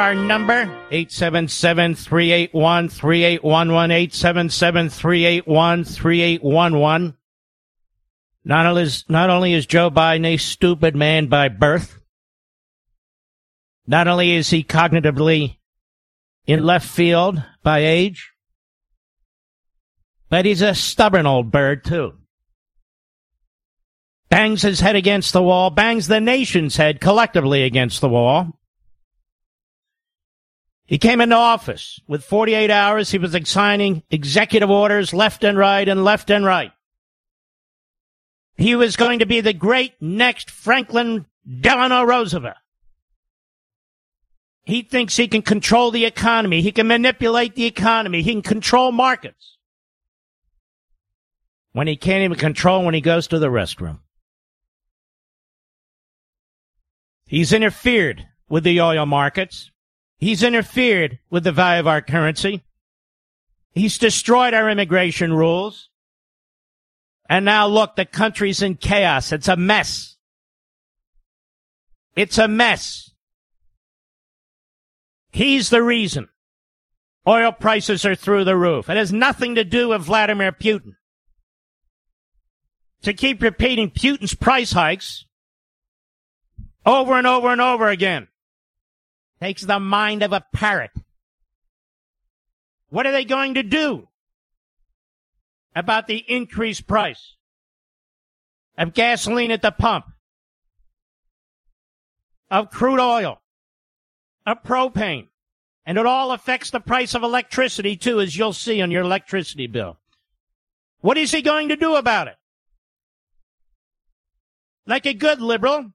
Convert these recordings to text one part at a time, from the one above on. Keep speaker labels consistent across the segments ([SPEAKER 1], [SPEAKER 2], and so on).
[SPEAKER 1] Our number, 877-381-3811, 877-381-3811. Not is, not only is Joe Biden a stupid man by birth, not only is he cognitively in left field by age, but he's a stubborn old bird, too bangs his head against the wall, bangs the nation's head collectively against the wall. He came into office with 48 hours. He was signing executive orders left and right and left and right. He was going to be the great next Franklin Delano Roosevelt. He thinks he can control the economy. He can manipulate the economy. He can control markets. When he can't even control when he goes to the restroom. He's interfered with the oil markets. He's interfered with the value of our currency. He's destroyed our immigration rules. And now look, the country's in chaos. It's a mess. It's a mess. He's the reason. Oil prices are through the roof. It has nothing to do with Vladimir Putin. To keep repeating Putin's price hikes over and over and over again. Takes the mind of a parrot. What are they going to do about the increased price of gasoline at the pump, of crude oil, of propane? And it all affects the price of electricity too, as you'll see on your electricity bill. What is he going to do about it? Like a good liberal,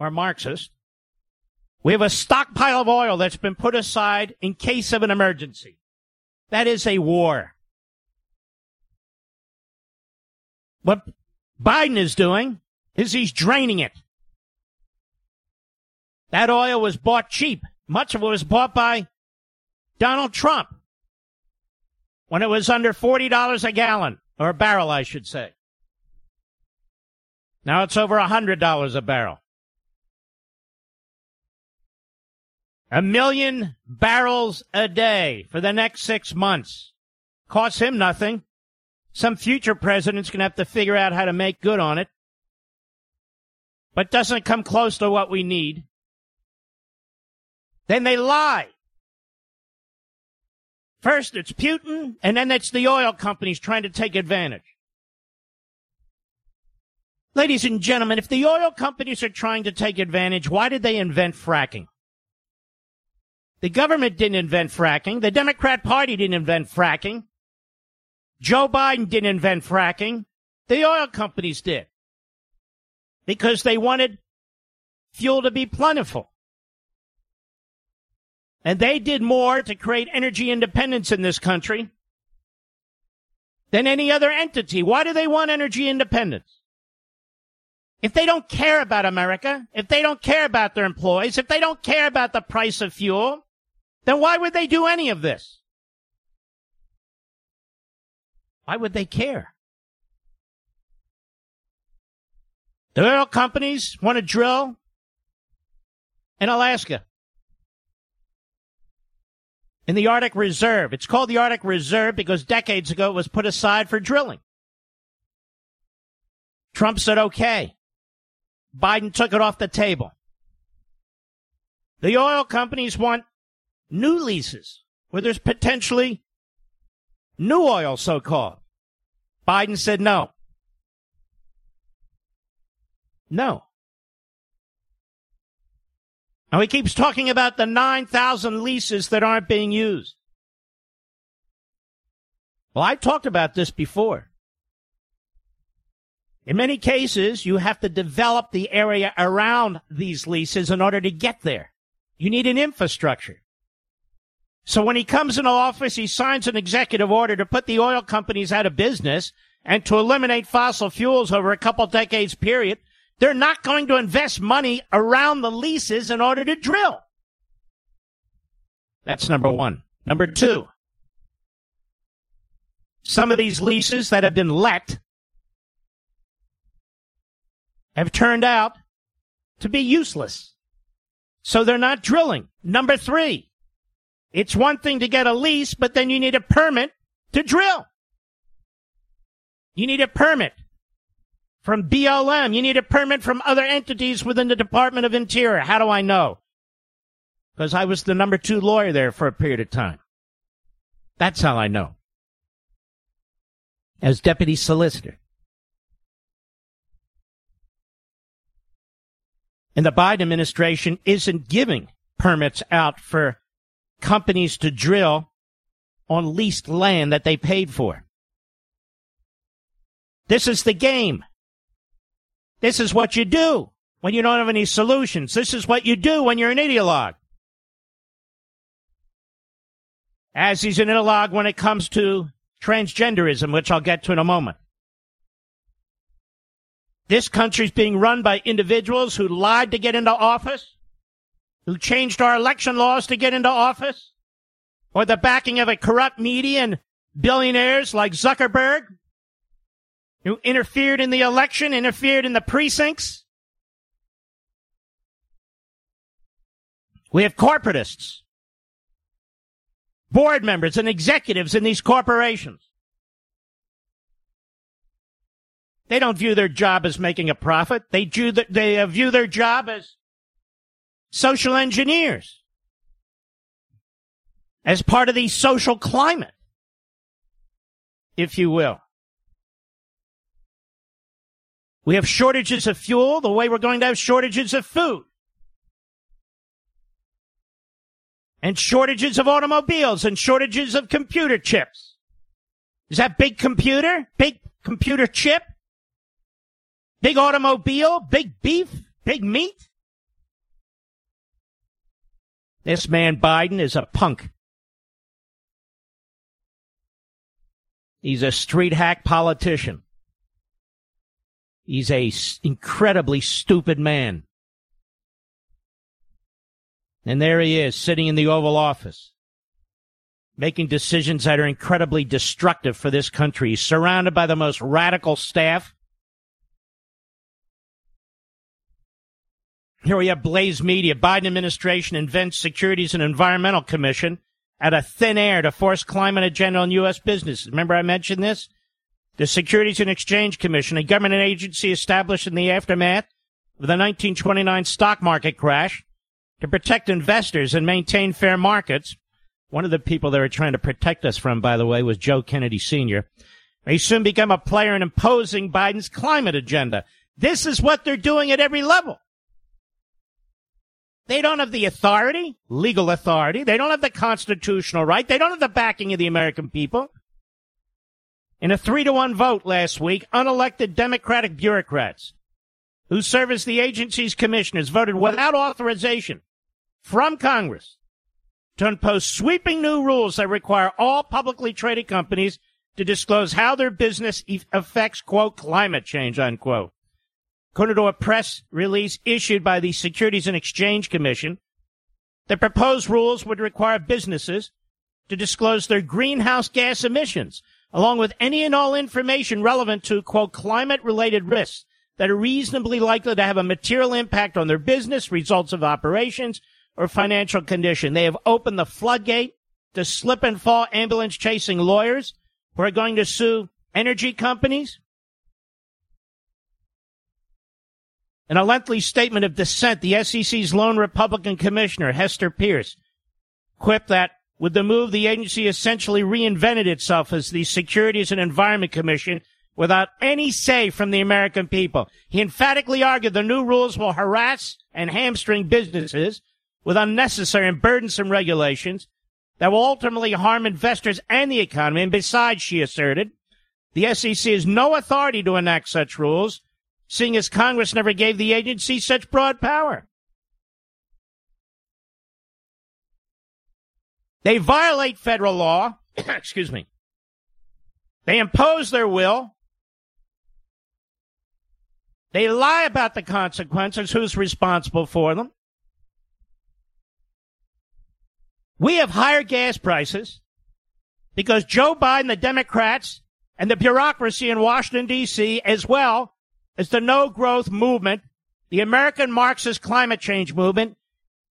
[SPEAKER 1] or Marxist. We have a stockpile of oil that's been put aside in case of an emergency. That is a war. What Biden is doing is he's draining it. That oil was bought cheap. Much of it was bought by Donald Trump when it was under $40 a gallon, or a barrel, I should say. Now it's over $100 a barrel. A million barrels a day for the next six months. Costs him nothing. Some future president's going to have to figure out how to make good on it. But doesn't come close to what we need. Then they lie. First it's Putin, and then it's the oil companies trying to take advantage. Ladies and gentlemen, if the oil companies are trying to take advantage, why did they invent fracking? The government didn't invent fracking. The Democrat Party didn't invent fracking. Joe Biden didn't invent fracking. The oil companies did. Because they wanted fuel to be plentiful. And they did more to create energy independence in this country than any other entity. Why do they want energy independence? If they don't care about America, if they don't care about their employees, if they don't care about the price of fuel, then why would they do any of this? Why would they care? The oil companies want to drill in Alaska. In the Arctic Reserve. It's called the Arctic Reserve because decades ago it was put aside for drilling. Trump said okay. Biden took it off the table. The oil companies want new leases where there's potentially new oil, so called. Biden said no. No. Now he keeps talking about the 9,000 leases that aren't being used. Well, I talked about this before. In many cases, you have to develop the area around these leases in order to get there. You need an infrastructure. So when he comes into office, he signs an executive order to put the oil companies out of business and to eliminate fossil fuels over a couple decades period. They're not going to invest money around the leases in order to drill. That's number one. Number two. Some of these leases that have been let have turned out to be useless. So they're not drilling. Number three, it's one thing to get a lease, but then you need a permit to drill. You need a permit from BLM. You need a permit from other entities within the Department of Interior. How do I know? Because I was the number two lawyer there for a period of time. That's how I know. As deputy solicitor. And the Biden administration isn't giving permits out for companies to drill on leased land that they paid for. This is the game. This is what you do when you don't have any solutions. This is what you do when you're an ideologue. As he's an ideologue when it comes to transgenderism, which I'll get to in a moment. This country's being run by individuals who lied to get into office, who changed our election laws to get into office, or the backing of a corrupt media and billionaires like Zuckerberg, who interfered in the election, interfered in the precincts. We have corporatists, board members, and executives in these corporations They don't view their job as making a profit. They view, they uh, view their job as social engineers, as part of the social climate, if you will. We have shortages of fuel the way we're going to have shortages of food. And shortages of automobiles and shortages of computer chips. Is that big computer? Big computer chip? Big automobile, big beef, big meat. This man Biden is a punk. He's a street hack politician. He's a incredibly stupid man. And there he is, sitting in the Oval Office, making decisions that are incredibly destructive for this country. He's surrounded by the most radical staff Here we have Blaze Media. Biden administration invents Securities and Environmental Commission out of thin air to force climate agenda on U.S. businesses. Remember I mentioned this? The Securities and Exchange Commission, a government agency established in the aftermath of the 1929 stock market crash to protect investors and maintain fair markets. One of the people they were trying to protect us from, by the way, was Joe Kennedy Sr. May soon become a player in imposing Biden's climate agenda. This is what they're doing at every level. They don't have the authority, legal authority. They don't have the constitutional right. They don't have the backing of the American people. In a three to one vote last week, unelected Democratic bureaucrats who serve as the agency's commissioners voted without authorization from Congress to impose sweeping new rules that require all publicly traded companies to disclose how their business affects, quote, climate change, unquote. According to a press release issued by the Securities and Exchange Commission, the proposed rules would require businesses to disclose their greenhouse gas emissions, along with any and all information relevant to, quote, climate related risks that are reasonably likely to have a material impact on their business, results of operations, or financial condition. They have opened the floodgate to slip and fall ambulance chasing lawyers who are going to sue energy companies. In a lengthy statement of dissent, the SEC's lone Republican commissioner, Hester Peirce, quipped that with the move, the agency essentially reinvented itself as the Securities and Environment Commission without any say from the American people. He emphatically argued the new rules will harass and hamstring businesses with unnecessary and burdensome regulations that will ultimately harm investors and the economy. And besides, she asserted, the SEC has no authority to enact such rules, seeing as Congress never gave the agency such broad power. They violate federal law. Excuse me. They impose their will they lie about the consequences. Who's responsible for them? We have higher gas prices because Joe Biden, the Democrats, and the bureaucracy in Washington, D.C., as well as the no growth movement, the American Marxist climate change movement,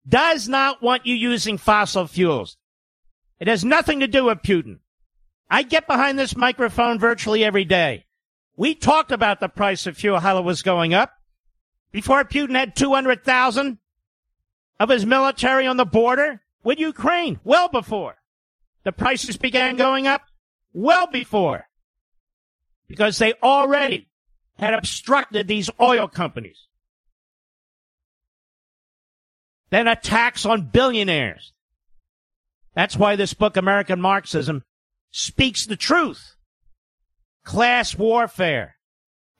[SPEAKER 1] does not want you using fossil fuels. It has nothing to do with Putin. I get behind this microphone virtually every day. We talked about the price of fuel, how it was going up. Before Putin had 200,000 of his military on the border with Ukraine. Well before. The prices began going up well before. Because they already had obstructed these oil companies. Then a tax on billionaires. That's why this book, American Marxism, speaks the truth class warfare,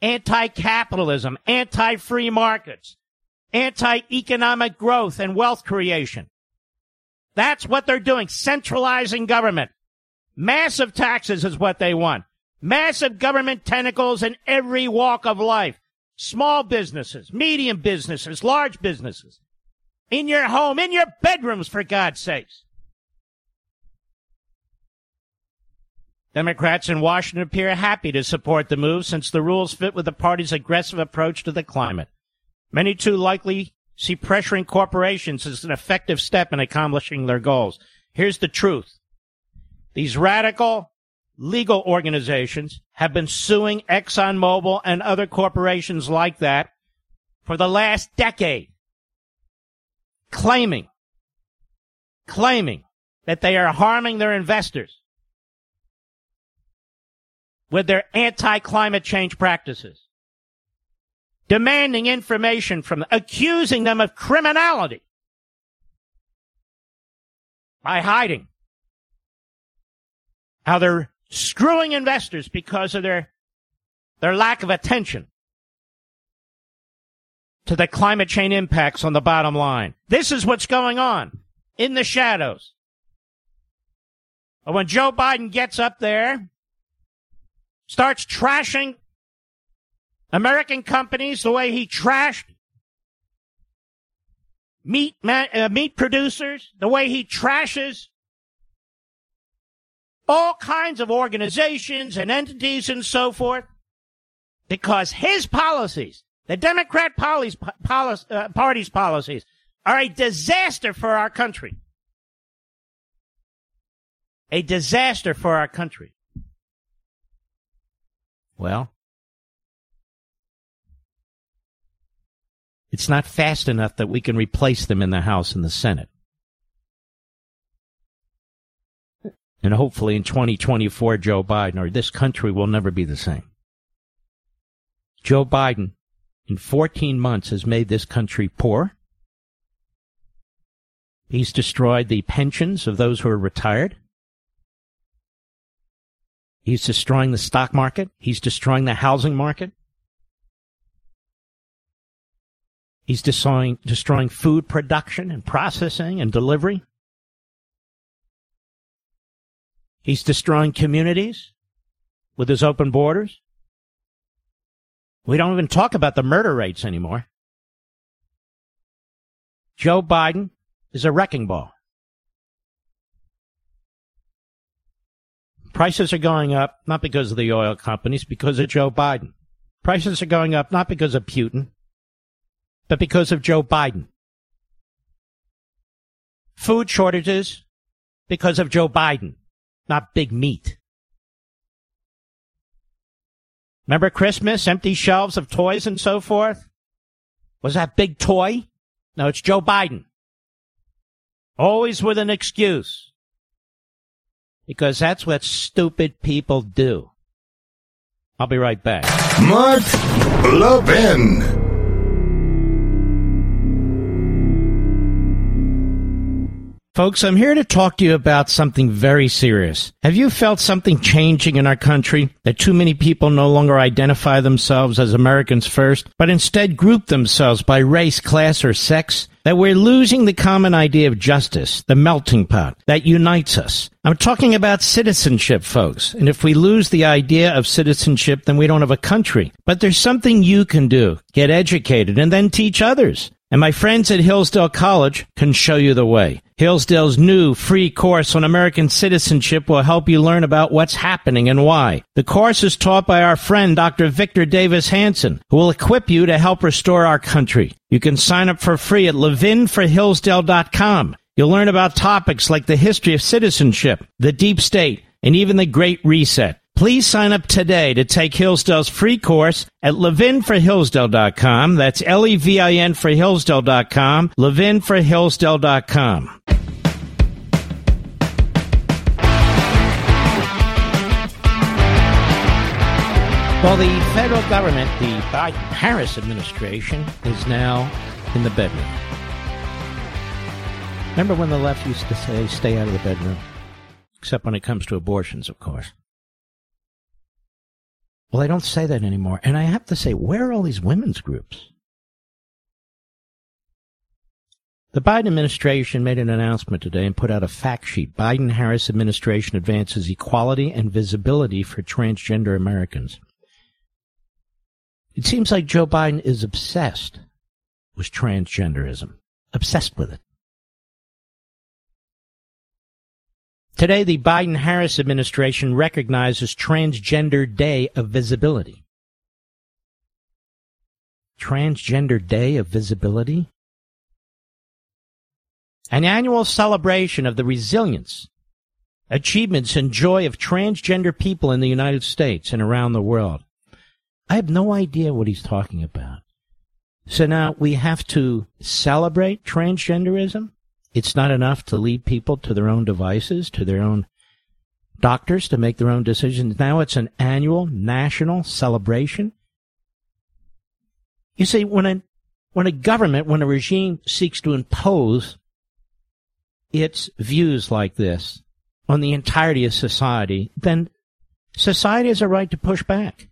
[SPEAKER 1] anti-capitalism, anti-free markets, anti-economic growth and wealth creation. That's what they're doing. Centralizing government. Massive taxes is what they want. Massive government tentacles in every walk of life. Small businesses, medium businesses, large businesses. In your home, in your bedrooms, for God's sakes. Democrats in Washington appear happy to support the move since the rules fit with the party's aggressive approach to the climate. Many too likely see pressuring corporations as an effective step in accomplishing their goals. Here's the truth. These radical legal organizations have been suing ExxonMobil and other corporations like that for the last decade, claiming, claiming that they are harming their investors with their anti-climate change practices, demanding information from them, accusing them of criminality by hiding how they're screwing investors because of their their lack of attention to the climate change impacts on the bottom line. This is what's going on in the shadows. But when Joe Biden gets up there starts trashing American companies the way he trashed meat uh, meat producers, the way he trashes all kinds of organizations and entities and so forth, because his policies, the Democrat policy, uh, Party's policies, are a disaster for our country. A disaster for our country. Well, it's not fast enough that we can replace them in the House and the Senate. And hopefully in 2024, Joe Biden or this country will never be the same. Joe Biden in 14 months has made this country poor. He's destroyed the pensions of those who are retired. He's destroying the stock market. He's destroying the housing market. He's destroying, destroying food production and processing and delivery. He's destroying communities with his open borders. We don't even talk about the murder rates anymore. Joe Biden is a wrecking ball. Prices are going up not because of the oil companies, because of Joe Biden. Prices are going up not because of Putin, but because of Joe Biden. Food shortages because of Joe Biden, not big meat. Remember Christmas, empty shelves of toys and so forth? Was that big toy? No, it's Joe Biden. Always with an excuse. Because that's what stupid people do. I'll be right back.
[SPEAKER 2] Mark Levin.
[SPEAKER 1] Folks, I'm here to talk to you about something very serious. Have you felt something changing in our country? That too many people no longer identify themselves as Americans first, but instead group themselves by race, class, or sex? That we're losing the common idea of justice, the melting pot that unites us. I'm talking about citizenship, folks. And if we lose the idea of citizenship, then we don't have a country. But there's something you can do. Get educated and then teach others. And my friends at Hillsdale College can show you the way. Hillsdale's new free course on American citizenship will help you learn about what's happening and why. The course is taught by our friend Dr. Victor Davis Hanson, who will equip you to help restore our country. You can sign up for free at levinforhillsdale.com. You'll learn about topics like the history of citizenship, the deep state, and even the Great Reset. Please sign up today to take Hillsdale's free course at levinforhillsdale.com. That's L-E-V-I-N for Hillsdale.com, levinforhillsdale.com. Well, the federal government, the Biden-Harris administration, is now in the bedroom. Remember when the left used to say, stay out of the bedroom? Except when it comes to abortions, of course. Well, I don't say that anymore. And I have to say, where are all these women's groups? The Biden administration made an announcement today and put out a fact sheet. Biden Harris administration advances equality and visibility for transgender Americans. It seems like Joe Biden is obsessed with transgenderism, obsessed with it. Today, the Biden Harris administration recognizes Transgender Day of Visibility. Transgender Day of Visibility? An annual celebration of the resilience, achievements, and joy of transgender people in the United States and around the world. I have no idea what he's talking about. So now we have to celebrate transgenderism? It's not enough to lead people to their own devices, to their own doctors to make their own decisions. Now it's an annual national celebration. You see, when a, when a government, when a regime seeks to impose its views like this on the entirety of society, then society has a right to push back.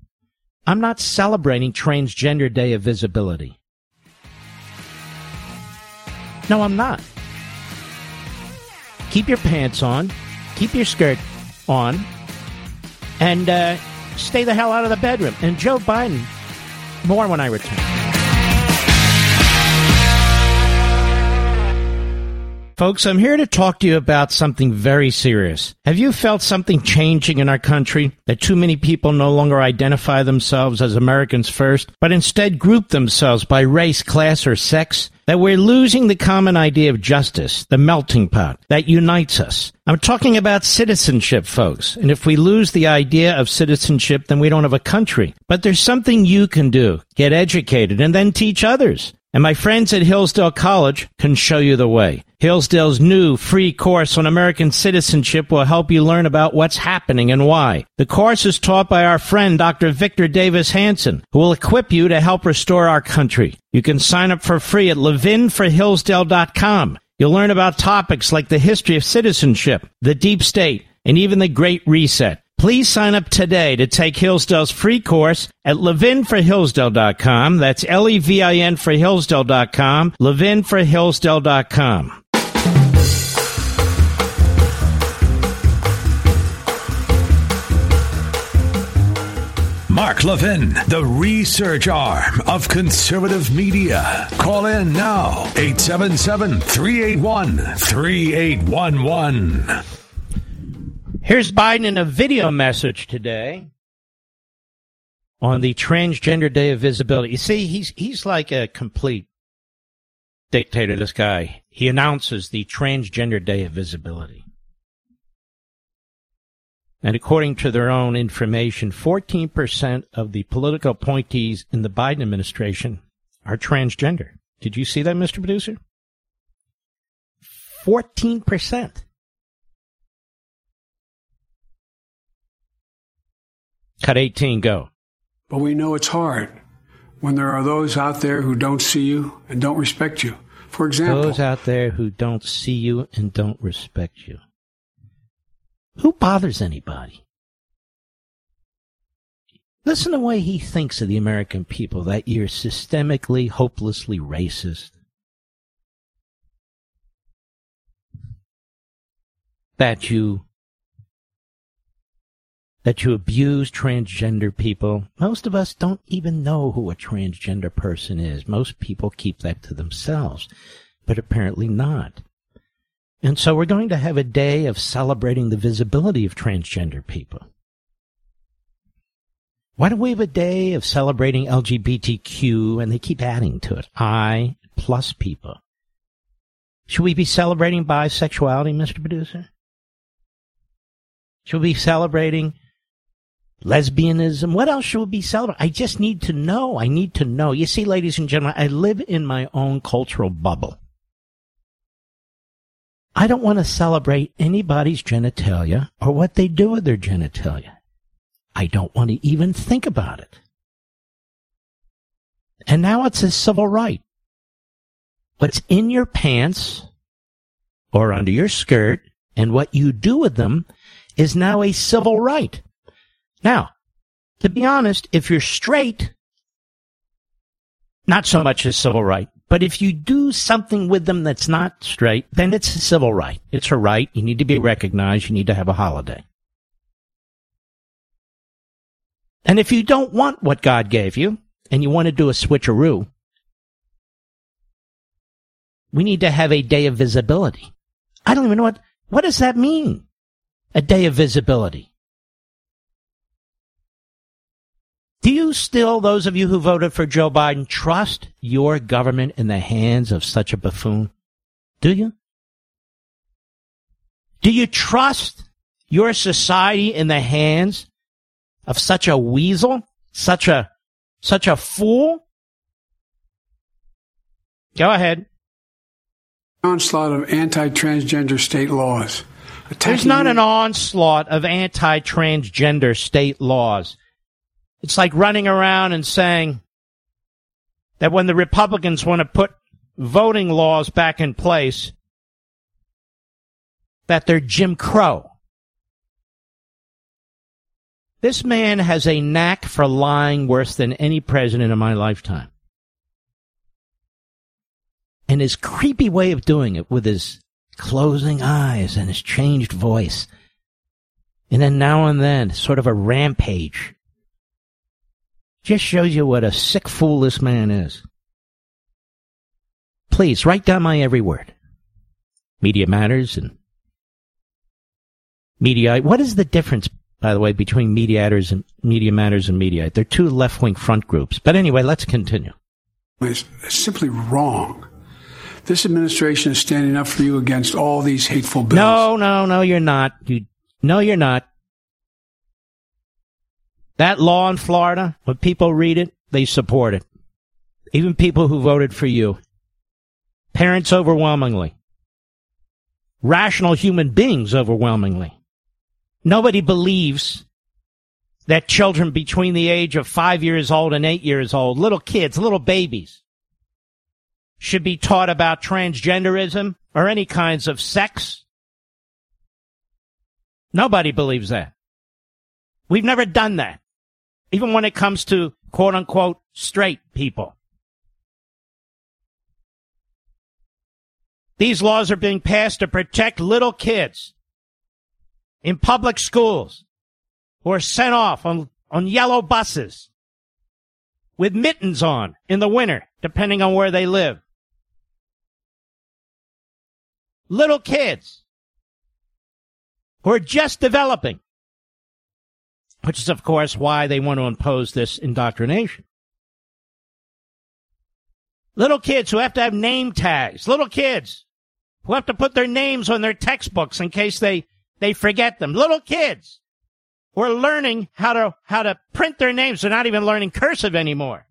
[SPEAKER 1] I'm not celebrating Transgender Day of Visibility. No, I'm not keep your pants on, keep your skirt on, and uh, stay the hell out of the bedroom. And Joe Biden, more when I return. Folks, I'm here to talk to you about something very serious. Have you felt something changing in our country? That too many people no longer identify themselves as Americans first, but instead group themselves by race, class, or sex? That we're losing the common idea of justice, the melting pot that unites us. I'm talking about citizenship, folks. And if we lose the idea of citizenship, then we don't have a country. But there's something you can do. Get educated and then teach others. And my friends at Hillsdale College can show you the way. Hillsdale's new free course on American citizenship will help you learn about what's happening and why. The course is taught by our friend Dr. Victor Davis Hanson, who will equip you to help restore our country. You can sign up for free at levinforhillsdale.com. You'll learn about topics like the history of citizenship, the deep state, and even the Great Reset. Please sign up today to take Hillsdale's free course at levinforhillsdale.com. That's L-E-V-I-N for Hillsdale.com, levinforhillsdale.com.
[SPEAKER 3] Mark Levin, the research arm of conservative media. Call in now, 877 381 3811.
[SPEAKER 1] Here's Biden in a video message today on the Transgender Day of Visibility. You see, he's he's like a complete dictator. This guy. He announces the Transgender Day of Visibility. And according to their own information, 14% of the political appointees in the Biden administration are transgender. Did you see that, Mr. Producer? 14%. Cut 18, go.
[SPEAKER 4] But we know it's hard when there are those out there who don't see you and don't respect you. For example,
[SPEAKER 1] those out there who don't see you and don't respect you. Who bothers anybody? Listen to the way he thinks of the American people that you're systemically, hopelessly racist. That you that you abuse transgender people. Most of us don't even know who a transgender person is. Most people keep that to themselves, but apparently not. And so we're going to have a day of celebrating the visibility of transgender people. Why don't we have a day of celebrating LGBTQ and they keep adding to it? I plus people. Should we be celebrating bisexuality, Mr. Producer? Should we be celebrating lesbianism. What else should be celebrating? I just need to know. I need to know. You see, ladies and gentlemen, I live in my own cultural bubble. I don't want to celebrate anybody's genitalia or what they do with their genitalia. I don't want to even think about it. And now it's a civil right. What's in your pants or under your skirt and what you do with them is now a civil right. Now, to be honest, if you're straight, not so much a civil right. But if you do something with them that's not straight, then it's a civil right. It's a right. You need to be recognized. You need to have a holiday. And if you don't want what God gave you and you want to do a switcheroo, we need to have a day of visibility. I don't even know what, what does that mean? A day of visibility. Do you still, those of you who voted for Joe Biden, trust your government in the hands of such a buffoon? Do you? Do you trust your society in the hands of such a weasel? Such a, such a fool? Go ahead.
[SPEAKER 4] Onslaught of anti-transgender state laws.
[SPEAKER 1] There's not an onslaught of anti-transgender state laws. It's like running around and saying that when the Republicans want to put voting laws back in place, that they're Jim Crow. This man has a knack for lying worse than any president in my lifetime. And his creepy way of doing it with his closing eyes and his changed voice. And then now and then, sort of a rampage just shows you what a sick fool this man is. Please write down my every word. Media Matters and Media. What is the difference, by the way, between Mediators and Media Matters and Mediaite? They're two left wing front groups. But anyway, let's continue.
[SPEAKER 4] It's simply wrong. This administration is standing up for you against all these hateful bills.
[SPEAKER 1] No, no, no, you're not. You, no, you're not. That law in Florida, when people read it, they support it. Even people who voted for you. Parents overwhelmingly. Rational human beings overwhelmingly. Nobody believes that children between the age of five years old and eight years old, little kids, little babies, should be taught about transgenderism or any kinds of sex. Nobody believes that. We've never done that. Even when it comes to quote unquote straight people. These laws are being passed to protect little kids in public schools who are sent off on, on yellow buses with mittens on in the winter, depending on where they live. Little kids who are just developing, which is, of course, why they want to impose this indoctrination. Little kids who have to have name tags, little kids who have to put their names on their textbooks in case they, they forget them, little kids who are learning how to, how to print their names. They're not even learning cursive anymore.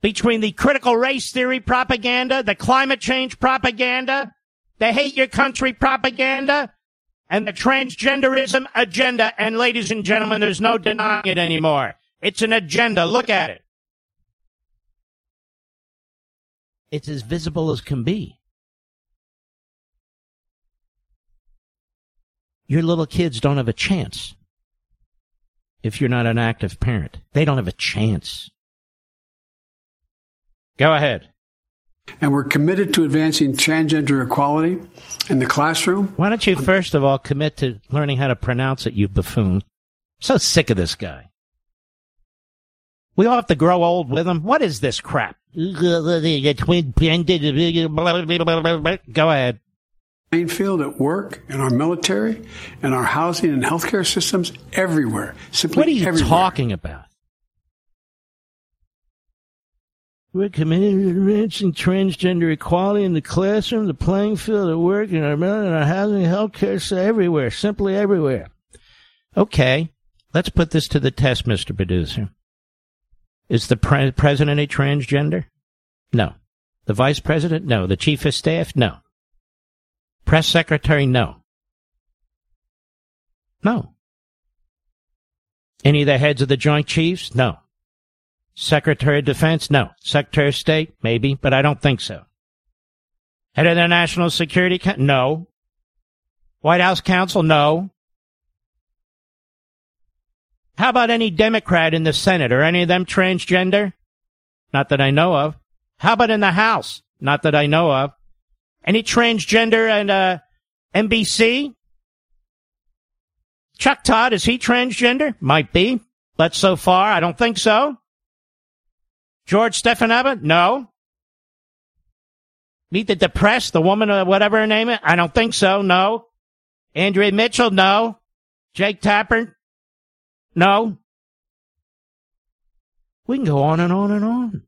[SPEAKER 1] Between the critical race theory propaganda, the climate change propaganda, the hate your country propaganda, and the transgenderism agenda. And ladies and gentlemen, there's no denying it anymore. It's an agenda. Look at it. It's as visible as can be. Your little kids don't have a chance if you're not an active parent. They don't have a chance. Go ahead.
[SPEAKER 4] And we're committed to advancing transgender equality in the classroom.
[SPEAKER 1] Why don't you first of all commit to learning how to pronounce it, you buffoon? so sick of this guy. We all have to grow old with him. What is this crap? Go ahead
[SPEAKER 4] Main field at work, in our military, in our housing and healthcare systems, everywhere. Simply
[SPEAKER 1] what are you
[SPEAKER 4] everywhere.
[SPEAKER 1] talking about? We're committed to advancing transgender equality in the classroom, the playing field at work, in our in our housing, healthcare, so everywhere, simply everywhere. Okay, let's put this to the test, Mr. Producer. Is the pre- president a transgender? No. The vice president? No. The chief of staff? No. Press secretary? No. No. Any of the heads of the Joint Chiefs? No. Secretary of Defense? No. Secretary of State? Maybe, but I don't think so. Head of the National Security? no. White House Counsel? No. How about any Democrat in the Senate? Are any of them transgender? Not that I know of. How about in the House? Not that I know of. Any transgender and uh, NBC? Chuck Todd, is he transgender? Might be. But so far, I don't think so. George Stephanopoulos? No. Meet the depressed, the woman, or whatever her name is? I don't think so. No. Andrea Mitchell? No. Jake Tapper? No. We can go on and on and on.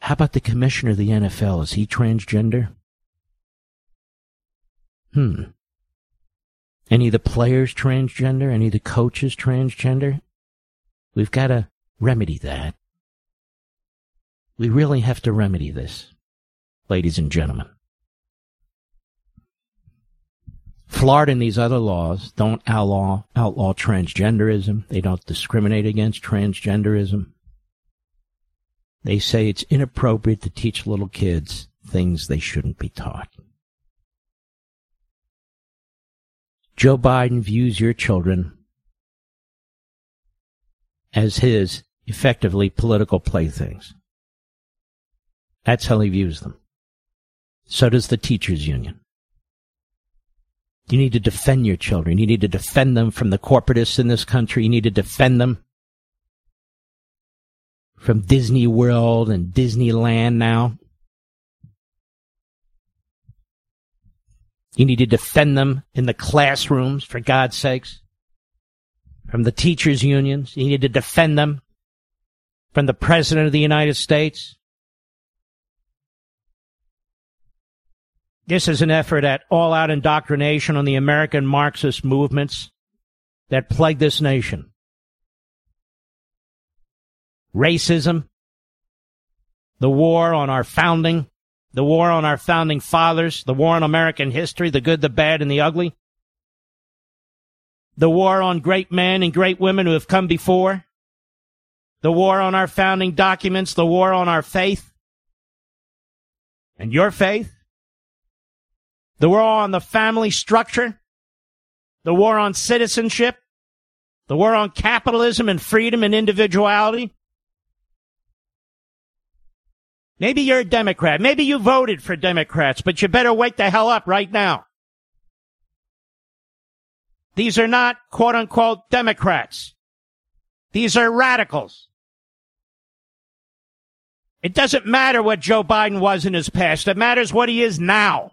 [SPEAKER 1] How about the commissioner of the NFL? Is he transgender? Hmm. Any of the players transgender? Any of the coaches transgender? We've got to remedy that. We really have to remedy this, ladies and gentlemen. Florida and these other laws don't outlaw, outlaw transgenderism. They don't discriminate against transgenderism. They say it's inappropriate to teach little kids things they shouldn't be taught. Joe Biden views your children as his effectively political playthings. That's how he views them. So does the teachers union. You need to defend your children. You need to defend them from the corporatists in this country. You need to defend them from Disney World and Disneyland now. You need to defend them in the classrooms, for God's sakes. From the teachers' unions. You need to defend them from the President of the United States. This is an effort at all out indoctrination on the American Marxist movements that plague this nation racism, the war on our founding, the war on our founding fathers, the war on American history, the good, the bad, and the ugly, the war on great men and great women who have come before, the war on our founding documents, the war on our faith and your faith, the war on the family structure, the war on citizenship, the war on capitalism and freedom and individuality. Maybe you're a Democrat. Maybe you voted for Democrats, but you better wake the hell up right now. These are not quote unquote Democrats. These are radicals. It doesn't matter what Joe Biden was in his past. It matters what he is now.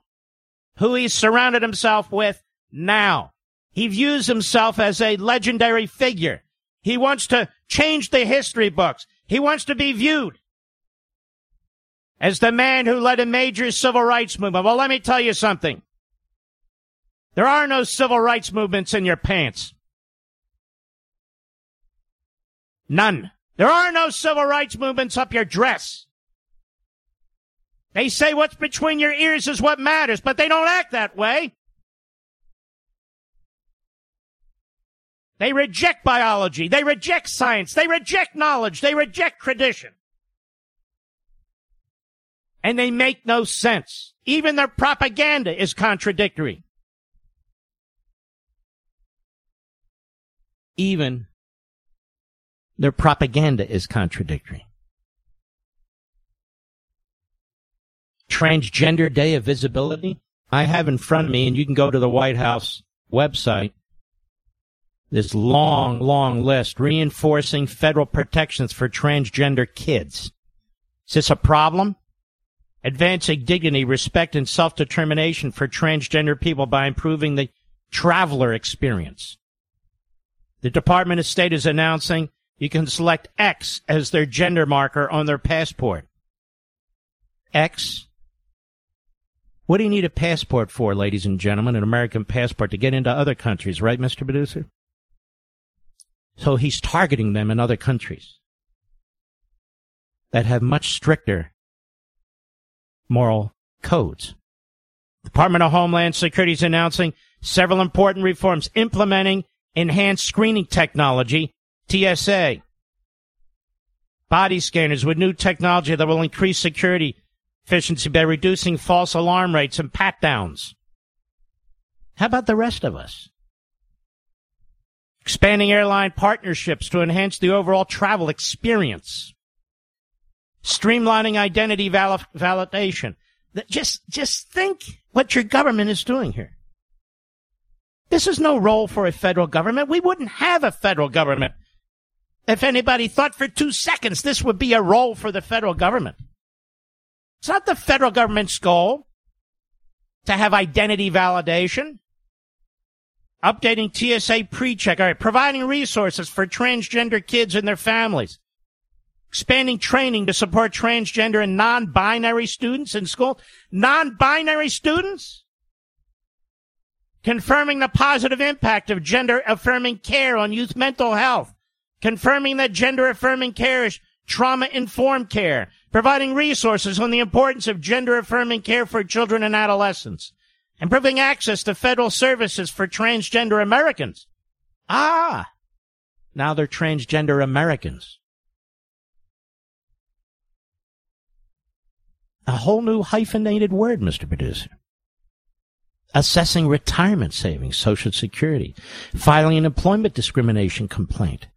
[SPEAKER 1] Who he's surrounded himself with now. He views himself as a legendary figure. He wants to change the history books. He wants to be viewed as the man who led a major civil rights movement. Well, let me tell you something. There are no civil rights movements in your pants. None. There are no civil rights movements up your dress. They say what's between your ears is what matters, but they don't act that way. They reject biology. They reject science. They reject knowledge. They reject tradition. And they make no sense. Even their propaganda is contradictory. Even their propaganda is contradictory. Transgender Day of Visibility. I have in front of me, and you can go to the White House website, this long, long list reinforcing federal protections for transgender kids. Is this a problem? Advancing dignity, respect, and self determination for transgender people by improving the traveler experience. The Department of State is announcing you can select X as their gender marker on their passport. X. What do you need a passport for, ladies and gentlemen? An American passport to get into other countries, right, Mr. Producer? So he's targeting them in other countries that have much stricter moral codes. Department of Homeland Security is announcing several important reforms implementing enhanced screening technology, TSA. Body scanners with new technology that will increase security efficiency by reducing false alarm rates and pat downs. How about the rest of us? expanding airline partnerships to enhance the overall travel experience, streamlining identity val- validation. Just, just think what your government is doing here. This is no role for a federal government. We wouldn't have a federal government. If anybody thought for two seconds this would be a role for the federal government. It's not the federal government's goal to have identity validation updating TSA pre-check, all right, providing resources for transgender kids and their families, expanding training to support transgender and non-binary students in school, non-binary students, confirming the positive impact of gender affirming care on youth mental health, confirming that gender affirming care is trauma informed care, providing resources on the importance of gender affirming care for children and adolescents improving access to federal services for transgender Americans. Ah, now they're transgender Americans. A whole new hyphenated word, Mr. Producer. Assessing retirement savings, Social Security, filing an employment discrimination complaint,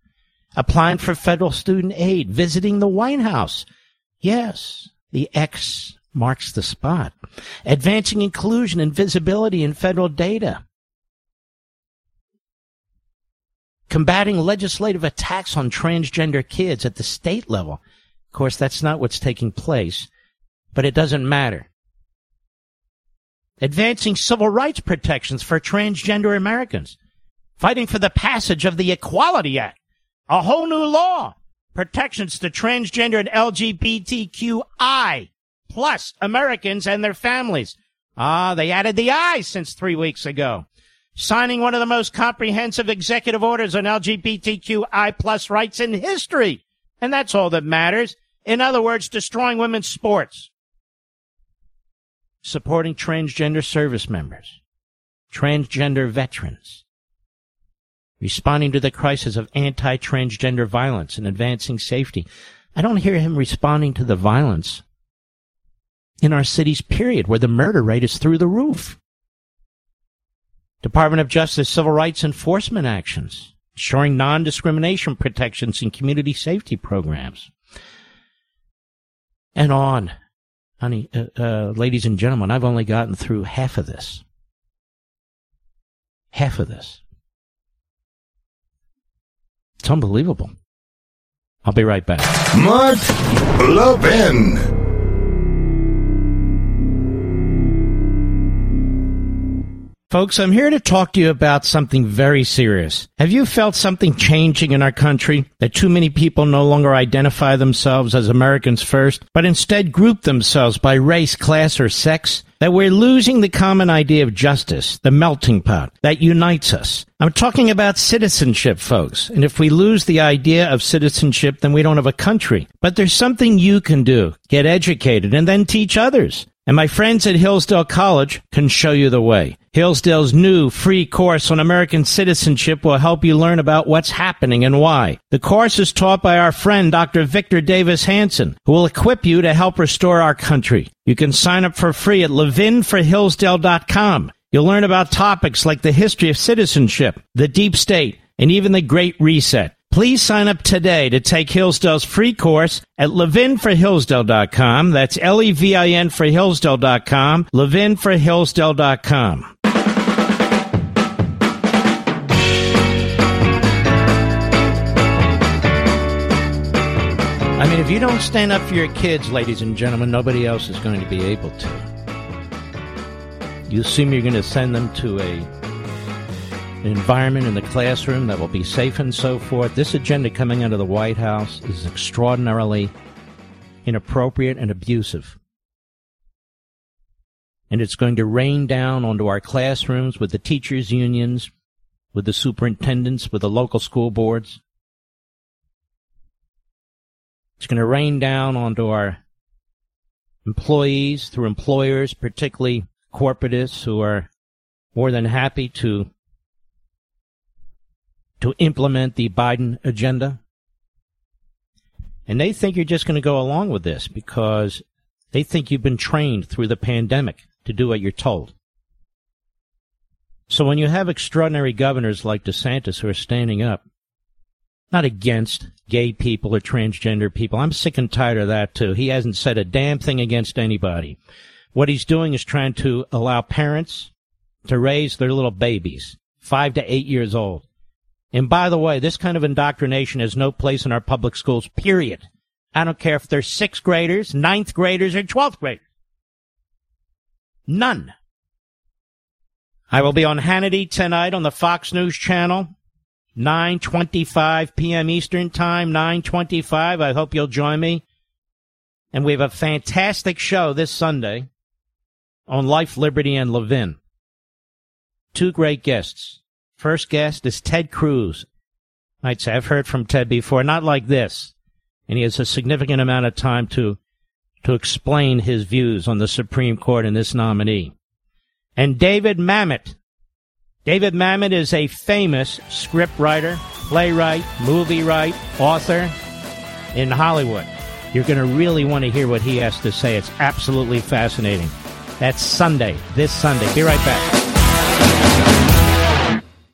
[SPEAKER 1] applying for federal student aid, visiting the White House. Yes, the X marks the spot. Advancing inclusion and visibility in federal data. Combating legislative attacks on transgender kids at the state level. Of course, that's not what's taking place, but it doesn't matter. Advancing civil rights protections for transgender Americans. Fighting for the passage of the Equality Act. A whole new law. Protections to transgender and LGBTQI plus Americans and their families. Ah, they added the I since three weeks ago. Signing one of the most comprehensive executive orders on LGBTQI plus rights in history. And that's all that matters. In other words, destroying women's sports. Supporting transgender service members. Transgender veterans. Responding to the crisis of anti-transgender violence and advancing safety. I don't hear him responding to the violence in our cities, period, where the murder rate is through the roof. Department of Justice civil rights enforcement actions, ensuring non-discrimination protections in community safety programs, and on. Honey, uh, uh, ladies and gentlemen, I've only gotten through half of this. Half of this. It's unbelievable. I'll be right back.
[SPEAKER 2] Mark Levin.
[SPEAKER 1] Folks, I'm here to talk to you about something very serious. Have you felt something changing in our country? That too many people no longer identify themselves as Americans first, but instead group themselves by race, class, or sex? That we're losing the common idea of justice, the melting pot that unites us. I'm talking about citizenship, folks. And if we lose the idea of citizenship, then we don't have a country. But there's something you can do. Get educated and then teach others. And my friends at Hillsdale College can show you the way. Hillsdale's new free course on American citizenship will help you learn about what's happening and why. The course is taught by our friend Dr. Victor Davis Hanson, who will equip you to help restore our country. You can sign up for free at levinforhillsdale.com. You'll learn about topics like the history of citizenship, the deep state, and even the Great Reset. Please sign up today to take Hillsdale's free course at levinforhillsdale.com. That's L-E-V-I-N for Hillsdale.com, levinforhillsdale.com. I mean, if you don't stand up for your kids, ladies and gentlemen, nobody else is going to be able to. You assume you're going to send them to a an environment in the classroom that will be safe and so forth. This agenda coming out of the White House is extraordinarily inappropriate and abusive. And it's going to rain down onto our classrooms with the teachers' unions, with the superintendents, with the local school boards. It's going to rain down onto our employees through employers, particularly corporatists who are more than happy to to implement the Biden agenda. And they think you're just going to go along with this because they think you've been trained through the pandemic to do what you're told. So when you have extraordinary governors like DeSantis who are standing up, not against gay people or transgender people, I'm sick and tired of that too. He hasn't said a damn thing against anybody. What he's doing is trying to allow parents to raise their little babies, five to eight years old, and by the way, this kind of indoctrination has no place in our public schools, period. I don't care if they're sixth graders, ninth graders, or twelfth graders. None. I will be on Hannity tonight on the Fox News channel, 9.25 p.m. Eastern Time, 9.25. I hope you'll join me. And we have a fantastic show this Sunday on Life, Liberty, and Levin. Two great guests. First guest is Ted Cruz. I'd say I've heard from Ted before, not like this. And he has a significant amount of time to, to explain his views on the Supreme Court and this nominee. And David Mamet. David Mamet is a famous scriptwriter, playwright, movie writer, author in Hollywood. You're going to really want to hear what he has to say. It's absolutely fascinating. That's Sunday, this Sunday. Be right back.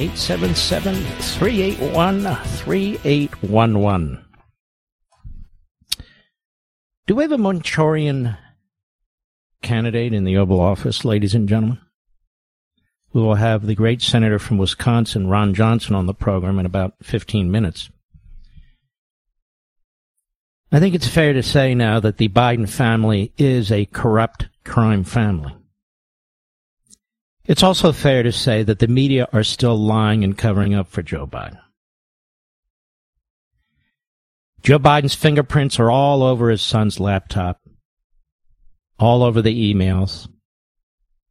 [SPEAKER 1] 877 381 3811. Do we have a Manchurian candidate in the Oval Office, ladies and gentlemen? We will have the great senator from Wisconsin, Ron Johnson, on the program in about 15 minutes. I think it's fair to say now that the Biden family is a corrupt crime family. It's also fair to say that the media are still lying and covering up for Joe Biden. Joe Biden's fingerprints are all over his son's laptop, all over the emails.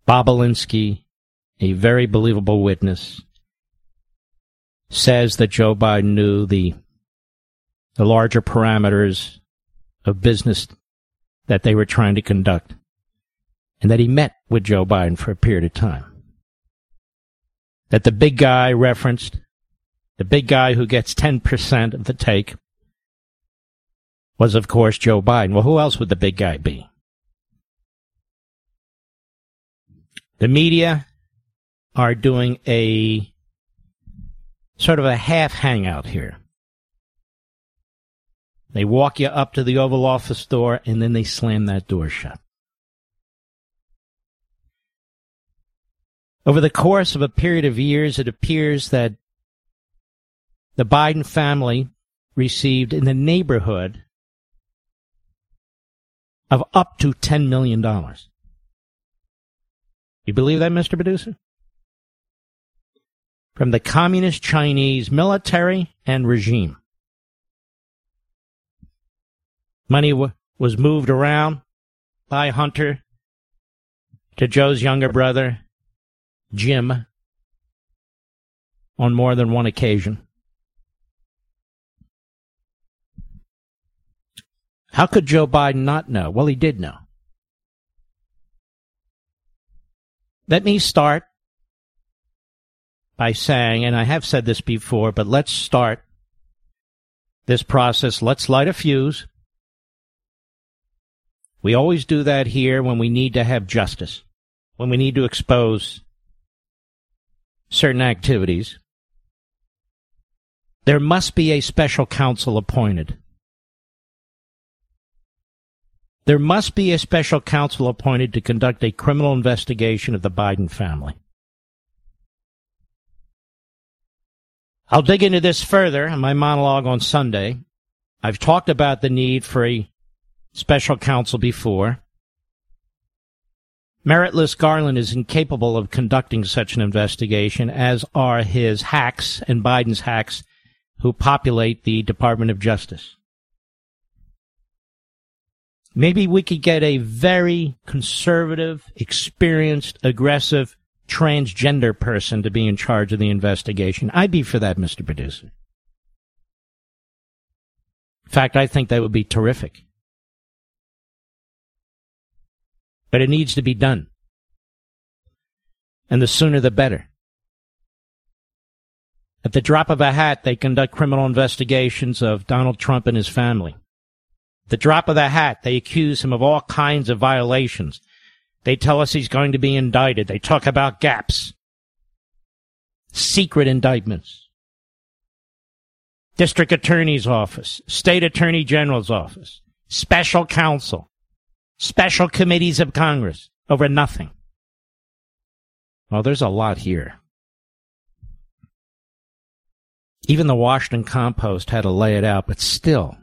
[SPEAKER 1] Bobulinski, a very believable witness, says that Joe Biden knew the the larger parameters of business that they were trying to conduct, and that he met with Joe Biden for a period of time. That the big guy referenced, the big guy who gets 10% of the take, was, of course, Joe Biden. Well, who else would the big guy be? The media are doing a sort of a half hangout here. They walk you up to the Oval Office door and then they slam that door shut. Over the course of a period of years, it appears that the Biden family received in the neighborhood of up to $10 million. You believe that, Mr. Producer? From the Communist Chinese military and regime. Money w- was moved around by Hunter to Joe's younger brother, Jim, on more than one occasion. How could Joe Biden not know? Well, he did know. Let me start by saying, and I have said this before, but let's start this process. Let's light a fuse. We always do that here when we need to have justice, when we need to expose certain activities. There must be a special counsel appointed. There must be a special counsel appointed to conduct a criminal investigation of the Biden family. I'll dig into this further in my monologue on Sunday. I've talked about the need for a special counsel before. Meritless Garland is incapable of conducting such an investigation, as are his hacks and Biden's hacks who populate the Department of Justice. Maybe we could get a very conservative, experienced, aggressive, transgender person to be in charge of the investigation. I'd be for that, Mr. Producer. In fact, I think that would be terrific. But it needs to be done. And the sooner the better. At the drop of a hat, they conduct criminal investigations of Donald Trump and his family. The drop of the hat, they accuse him of all kinds of violations. They tell us he's going to be indicted. They talk about gaps. Secret indictments. District Attorney's Office, State Attorney General's Office, Special Counsel, special committees of Congress over nothing. Well, there's a lot here. Even the Washington Compost had to lay it out, but still,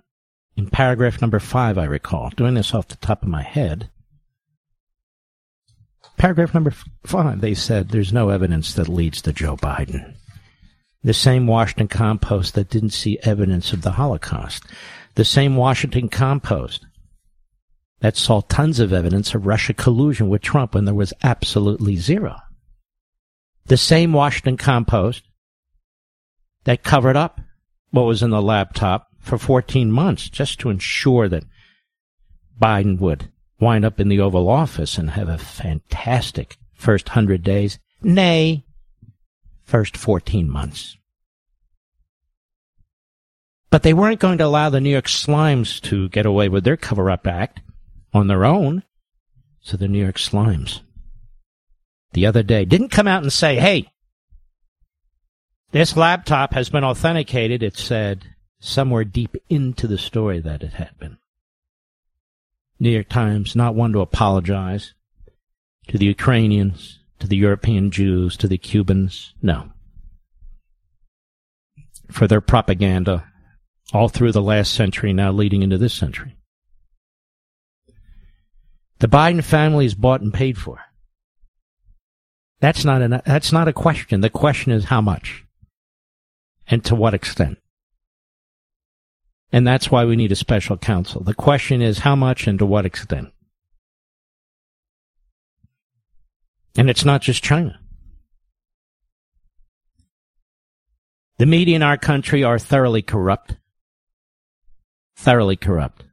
[SPEAKER 1] in paragraph number five, I recall, doing this off the top of my head, paragraph number five, they said there's no evidence that leads to Joe Biden. The same Washington Compost that didn't see evidence of the Holocaust. The same Washington Compost that saw tons of evidence of Russia collusion with Trump when there was absolutely zero. The same Washington Compost that covered up what was in the laptop for 14 months just to ensure that Biden would wind up in the Oval Office and have a fantastic first 100 days, nay, first 14 months. But they weren't going to allow the New York Slimes to get away with their cover up act on their own. So the New York Slimes the other day didn't come out and say, hey, this laptop has been authenticated. It said somewhere deep into the story that it had been. New York Times, not one to apologize to the Ukrainians, to the European Jews, to the Cubans. No. For their propaganda all through the last century, now leading into this century. The Biden family is bought and paid for. That's not an, that's not a question. The question is how much and to what extent. And that's why we need a special counsel. The question is how much and to what extent. And it's not just China. The media in our country are thoroughly corrupt. Thoroughly corrupt.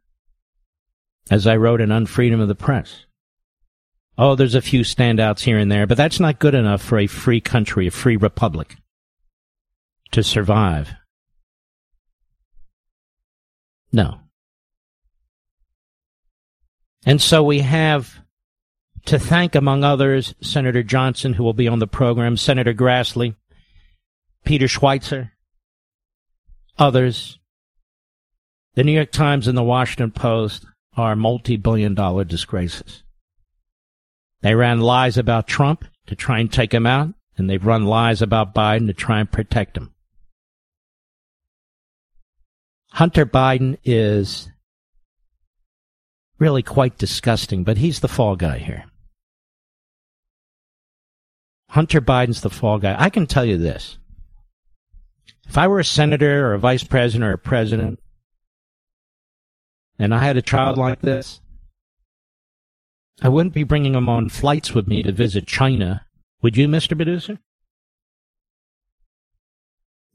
[SPEAKER 1] As I wrote in Unfreedom of the Press. Oh, there's a few standouts here and there, but that's not good enough for a free country, a free republic to survive. No. And so we have to thank, among others, Senator Johnson, who will be on the program, Senator Grassley, Peter Schweizer, others. The New York Times and the Washington Post are multi billion dollar disgraces. They ran lies about Trump to try and take him out, and they've run lies about Biden to try and protect him. Hunter Biden is really quite disgusting, but he's the fall guy here. Hunter Biden's the fall guy. I can tell you this. If I were a senator or a vice president or a president, and I had a child like this, I wouldn't be bringing him on flights with me to visit China. Would you, Mr. Producer?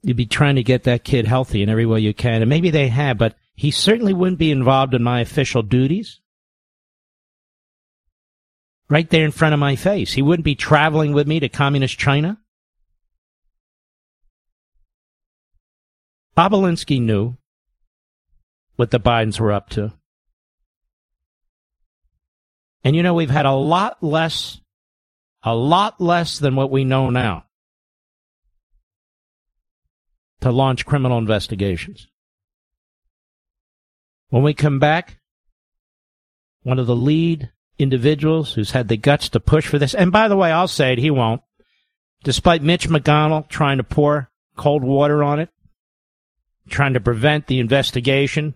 [SPEAKER 1] You'd be trying to get that kid healthy in every way you can, and maybe they have, but he certainly wouldn't be involved in my official duties. Right there in front of my face. He wouldn't be traveling with me to communist China. Bobulinski knew what the Bidens were up to. And you know, we've had a lot less, a lot less than what we know now to launch criminal investigations. When we come back, one of the lead individuals who's had the guts to push for this, and by the way, I'll say it, he won't, despite Mitch McConnell trying to pour cold water on it, trying to prevent the investigation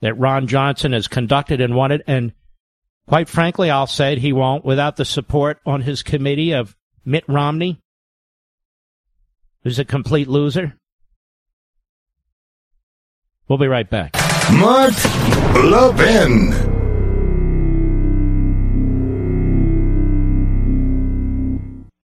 [SPEAKER 1] that Ron Johnson has conducted and wanted, and quite frankly, I'll say it, he won't without the support on his committee of Mitt Romney, who's a complete loser. We'll be right back.
[SPEAKER 2] Mark Levin.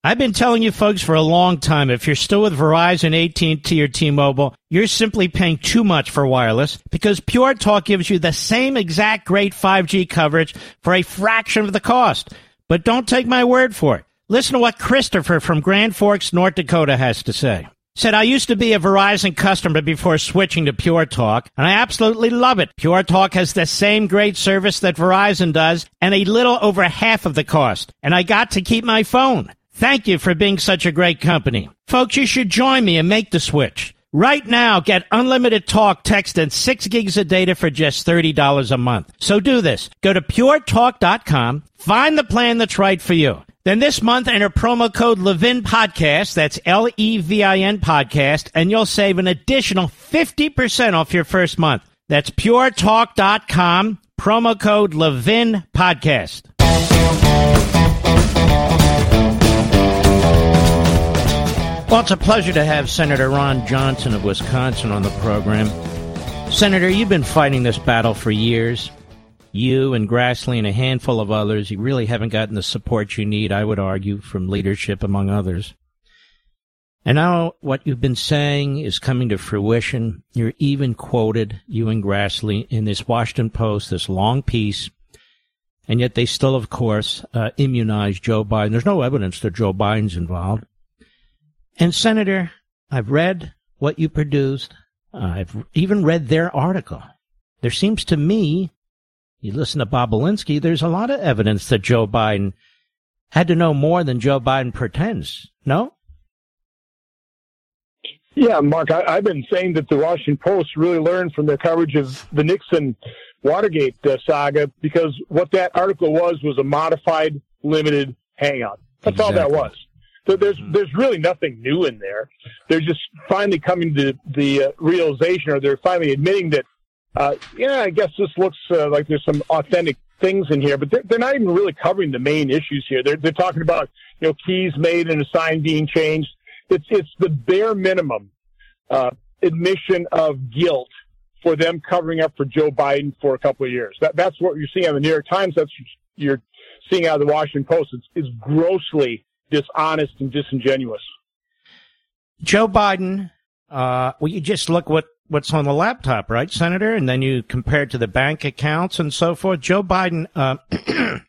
[SPEAKER 1] I've been telling you folks for a long time, if you're still with Verizon, AT&T, or T-Mobile, you're simply paying too much for wireless because Pure Talk gives you the same exact great 5G coverage for a fraction of the cost. But don't take my word for it. Listen to what Christopher from Grand Forks, North Dakota has to say. Said, I used to be a Verizon customer before switching to Pure Talk, and I absolutely love it. Pure Talk has the same great service that Verizon does, and a little over half of the cost. And I got to keep my phone. Thank you for being such a great company. Folks, you should join me and make the switch. Right now, get unlimited talk, text, and six gigs of data for just $30 a month. So do this. Go to puretalk.com, find the plan that's right for you. Then this month, enter promo code Levin Podcast, that's L-E-V-I-N Podcast, and you'll save an additional 50% off your first month. That's puretalk.com, promo code Levin Podcast. Well, it's a pleasure to have Senator Ron Johnson of Wisconsin on the program. Senator, you've been fighting this battle for years. You and Grassley and a handful of others, you really haven't gotten the support you need, I would argue, from leadership, among others. And now what you've been saying is coming to fruition. You're even quoted, you and Grassley, in this Washington Post, this long piece. And yet they still, of course, uh, immunize Joe Biden. There's no evidence that Joe Biden's involved. And Senator, I've read what you produced. I've even read their article. There seems to me, you listen to Bobulinski, there's a lot of evidence that Joe Biden had to know more than Joe Biden pretends. No?
[SPEAKER 5] Yeah, Mark, I, have been saying that the Washington Post really learned from their coverage of the Nixon Watergate uh, saga because what that article was was a modified, limited hangout. That's exactly. all that was. So there's mm-hmm. there's really nothing new in there. They're just finally coming to the uh, realization, or they're finally admitting that, uh, yeah, I guess this looks uh, like there's some authentic things in here, but they're, they're not even really covering the main issues here. They're they're talking about you know keys made and a sign being changed. It's it's the bare minimum uh, admission of guilt for them covering up for Joe Biden for a couple of years. That that's what you're seeing on the New York Times. That's you're seeing out of the Washington Post. It's, it's grossly dishonest and disingenuous.
[SPEAKER 1] Joe Biden, uh, well, you just look what, what's on the laptop, right, Senator? And then you compare it to the bank accounts and so forth. Joe Biden uh,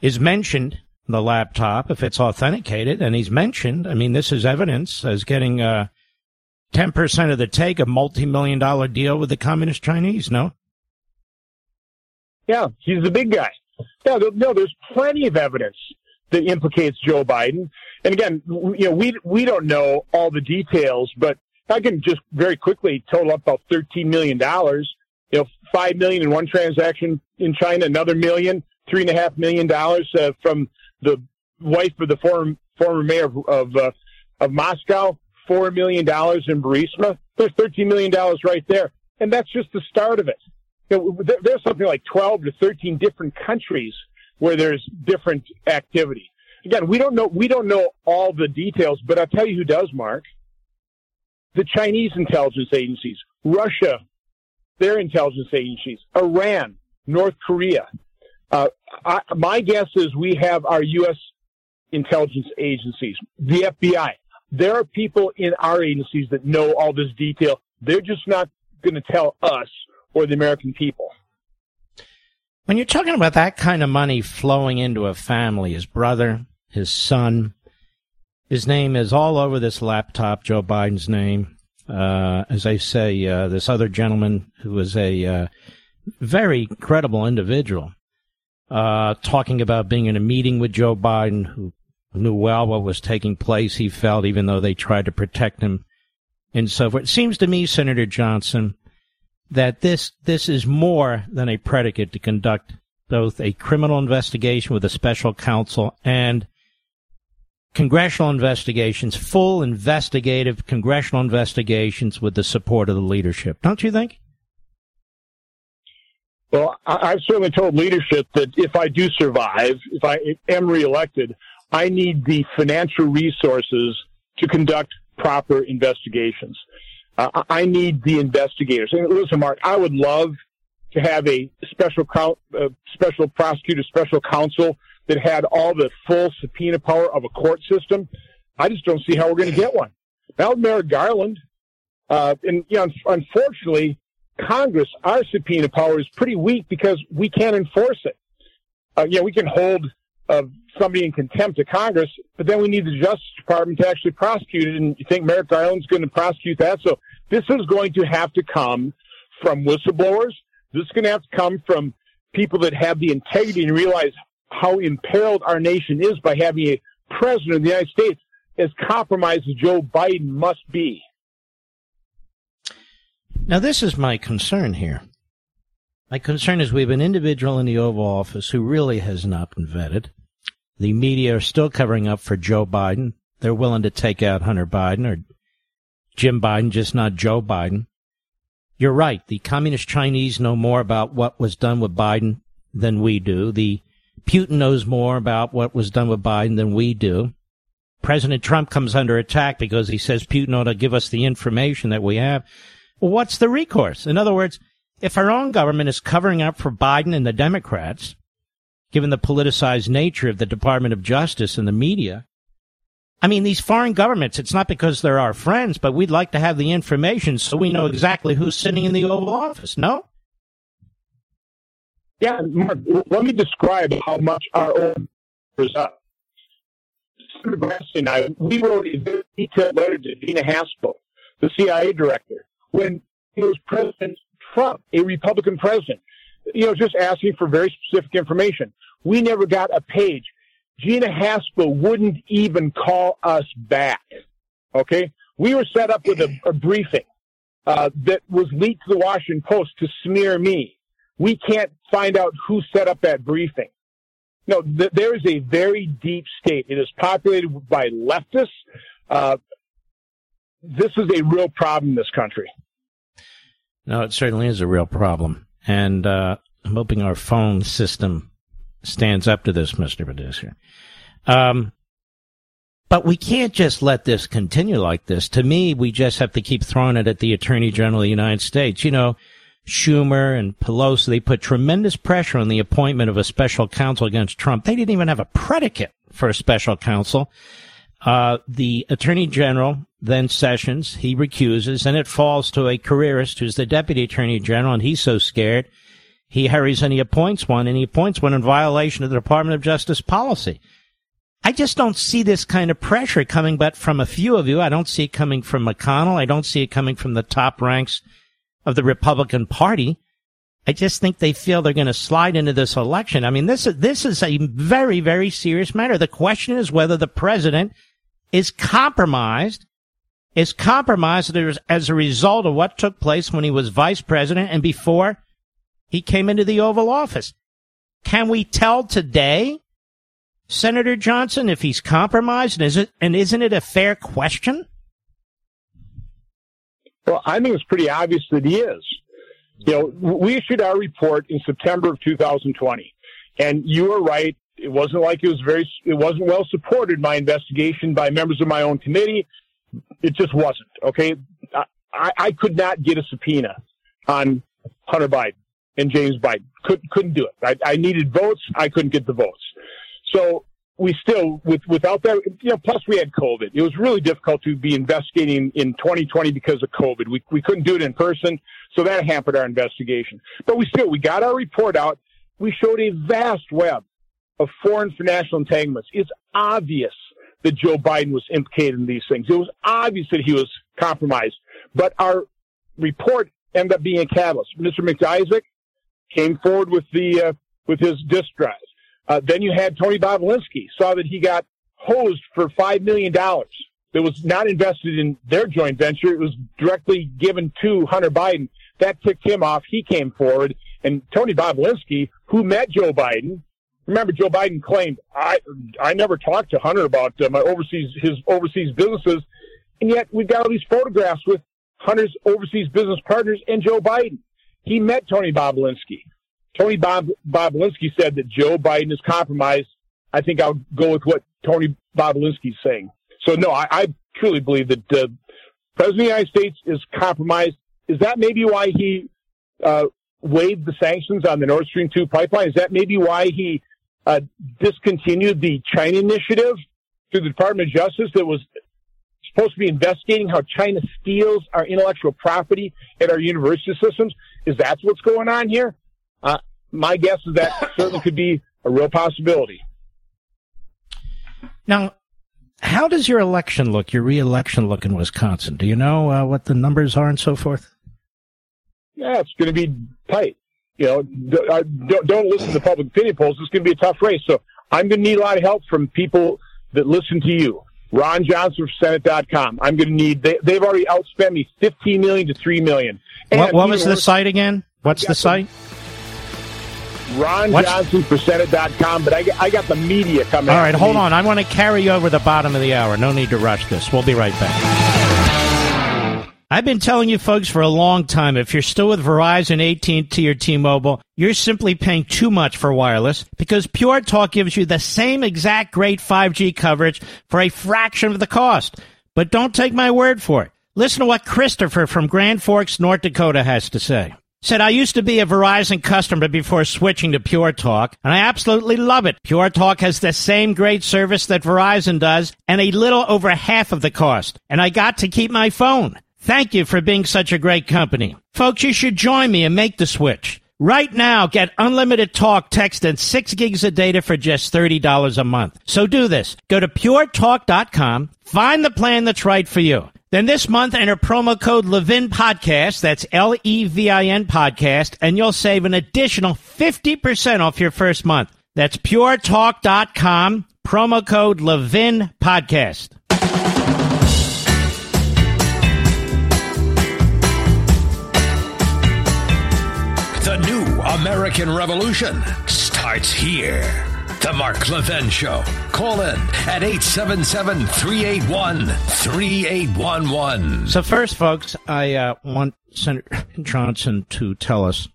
[SPEAKER 1] is mentioned in the laptop if it's authenticated, and he's mentioned. I mean, this is evidence as getting uh, 10% of the take, a multi million dollar deal with the Communist Chinese, no?
[SPEAKER 5] Yeah, he's the big guy. No, no, there's plenty of evidence that implicates Joe Biden. And again, you know, we we don't know all the details, but I can just very quickly total up about thirteen million dollars. You know, five million in one transaction in China, another million, three and a half million dollars uh, from the wife of the former former mayor of of, uh, of Moscow, four million dollars in Burisma. There's thirteen million dollars right there, and that's just the start of it. You know, there's something like twelve to thirteen different countries where there's different activity. Again, we don't know we don't know all the details, but I'll tell you who does, Mark. The Chinese intelligence agencies, Russia, their intelligence agencies, Iran, North Korea. Uh, I, my guess is we have our U.S. intelligence agencies, the FBI. There are people in our agencies that know all this detail. They're just not going to tell us or the American people.
[SPEAKER 1] When you're talking about that kind of money flowing into a family, his brother, his son, his name is all over this laptop, Joe Biden's name. Uh, as I say, uh, this other gentleman who was a uh, very credible individual, uh, talking about being in a meeting with Joe Biden, who knew well what was taking place, he felt, even though they tried to protect him and so forth. It seems to me, Senator Johnson, that this this is more than a predicate to conduct both a criminal investigation with a special counsel and congressional investigations, full investigative congressional investigations with the support of the leadership. Don't you think?
[SPEAKER 5] Well, I've certainly told leadership that if I do survive, if I am reelected, I need the financial resources to conduct proper investigations. Uh, I need the investigators. And listen, Mark, I would love to have a special uh, special prosecutor, special counsel that had all the full subpoena power of a court system. I just don't see how we're going to get one. Now, Merrick Garland, uh, and you know, unfortunately, Congress, our subpoena power is pretty weak because we can't enforce it. Uh, you know, we can hold uh, somebody in contempt of Congress, but then we need the Justice Department to actually prosecute it. And you think Merrick Garland's going to prosecute that? So this is going to have to come from whistleblowers. This is going to have to come from people that have the integrity and realize how imperiled our nation is by having a president of the United States as compromised as Joe Biden must be.
[SPEAKER 1] Now, this is my concern here. My concern is we have an individual in the Oval Office who really has not been vetted. The media are still covering up for Joe Biden. They're willing to take out Hunter Biden or Jim Biden, just not Joe Biden. You're right. The communist Chinese know more about what was done with Biden than we do. The Putin knows more about what was done with Biden than we do. President Trump comes under attack because he says Putin ought to give us the information that we have. Well, what's the recourse? In other words, if our own government is covering up for Biden and the Democrats, given the politicized nature of the Department of Justice and the media. I mean, these foreign governments, it's not because they're our friends, but we'd like to have the information so we know exactly who's sitting in the Oval Office, no?
[SPEAKER 5] Yeah, Mark, let me describe how much our own is up. Senator Grassley and I, we wrote a very detailed letter to Gina Haspel, the CIA director, when he was President Trump, a Republican president you know, just asking for very specific information. We never got a page. Gina Haspel wouldn't even call us back. Okay. We were set up with a, a briefing, uh, that was leaked to the Washington Post to smear me. We can't find out who set up that briefing. no, th- there is a very deep state. It is populated by leftists. Uh, this is a real problem in this country.
[SPEAKER 1] No, it certainly is a real problem. And uh, I'm hoping our phone system stands up to this, Mr. Producer. Um, but we can't just let this continue like this. To me, we just have to keep throwing it at the Attorney General of the United States. You know, Schumer and Pelosi, they put tremendous pressure on the appointment of a special counsel against Trump. They didn't even have a predicate for a special counsel. Uh, the Attorney General, then Sessions, he recuses, and it falls to a careerist who's the Deputy Attorney General, and he's so scared. He hurries and he appoints one, and he appoints one in violation of the Department of Justice policy. I just don't see this kind of pressure coming but from a few of you. I don't see it coming from McConnell. I don't see it coming from the top ranks of the Republican Party. I just think they feel they're going to slide into this election. I mean, this is, this is a very, very serious matter. The question is whether the president is compromised, is compromised as a result of what took place when he was vice president and before he came into the Oval Office. Can we tell today Senator Johnson, if he's compromised, and is it and isn't it a fair question?
[SPEAKER 5] Well, I think it's pretty obvious that he is. You know, we issued our report in September of 2020, and you were right. It wasn't like it was very, it wasn't well supported. My investigation by members of my own committee, it just wasn't. Okay, I, I could not get a subpoena on Hunter Biden and James Biden. Could, couldn't do it. I, I needed votes. I couldn't get the votes. So we still, with, without that, you know, plus we had COVID. It was really difficult to be investigating in 2020 because of COVID. We, we couldn't do it in person. So that hampered our investigation. But we still, we got our report out. We showed a vast web of foreign financial entanglements. It's obvious that Joe Biden was implicated in these things. It was obvious that he was compromised. But our report ended up being a catalyst. Mr. Mac Isaac came forward with the, uh, with his disk drive. Uh, then you had Tony Bobulinski, saw that he got hosed for $5 million that was not invested in their joint venture. It was directly given to Hunter Biden. That ticked him off. He came forward. And Tony Bobulinski, who met Joe Biden, remember Joe Biden claimed, I, I never talked to Hunter about uh, my overseas, his overseas businesses. And yet we've got all these photographs with Hunter's overseas business partners and Joe Biden. He met Tony Bobulinski. Tony Bob, said that Joe Biden is compromised. I think I'll go with what Tony Bobulinski's saying. So no, I, I truly believe that uh, President of the United States is compromised. Is that maybe why he uh, waived the sanctions on the Nord Stream 2 pipeline? Is that maybe why he uh, discontinued the China initiative through the Department of Justice that was supposed to be investigating how China steals our intellectual property at our university systems? Is that what's going on here? Uh, my guess is that certainly could be a real possibility.
[SPEAKER 1] Now, how does your election look, your reelection look in Wisconsin? Do you know uh, what the numbers are and so forth?
[SPEAKER 5] Yeah, it's going to be tight. You know, don't, uh, don't listen to public opinion polls. It's going to be a tough race. So I'm going to need a lot of help from people that listen to you. Ron Johnson for Senate.com. I'm going to need, they, have already outspent me 15 million to 3 million.
[SPEAKER 1] what, what was the site again? What's the site?
[SPEAKER 5] Ron Johnson for Senate.com, but I, I got the media coming.
[SPEAKER 1] All right, hold me. on. I want to carry you over the bottom of the hour. No need to rush this. We'll be right back. I've been telling you folks for a long time, if you're still with Verizon, AT&T, or T-Mobile, you're simply paying too much for wireless because Pure Talk gives you the same exact great 5G coverage for a fraction of the cost. But don't take my word for it. Listen to what Christopher from Grand Forks, North Dakota has to say. Said, I used to be a Verizon customer before switching to Pure Talk, and I absolutely love it. Pure Talk has the same great service that Verizon does, and a little over half of the cost. And I got to keep my phone. Thank you for being such a great company. Folks, you should join me and make the switch. Right now, get unlimited talk, text, and 6 gigs of data for just $30 a month. So do this. Go to puretalk.com, find the plan that's right for you. Then this month, enter promo code Levin Podcast. That's L E V I N Podcast, and you'll save an additional 50% off your first month. That's puretalk.com, promo code Levin Podcast.
[SPEAKER 3] American Revolution starts here The Mark Levin Show. Call in at 877 381 3811.
[SPEAKER 1] So, first, folks, I uh, want Senator Johnson to tell us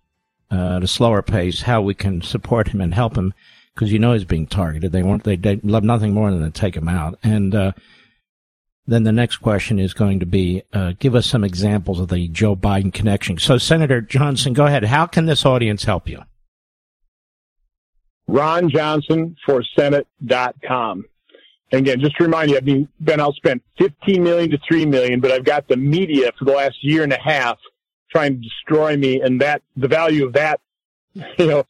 [SPEAKER 1] uh, at a slower pace how we can support him and help him because you know he's being targeted. They want they, they love nothing more than to take him out. And uh, then the next question is going to be uh, give us some examples of the Joe Biden connection. So, Senator Johnson, go ahead. How can this audience help you?
[SPEAKER 5] Ron Johnson for Senate.com. And again, just to remind you, I've been outspent 15 million to 3 million, but I've got the media for the last year and a half trying to destroy me. And that, the value of that, you know,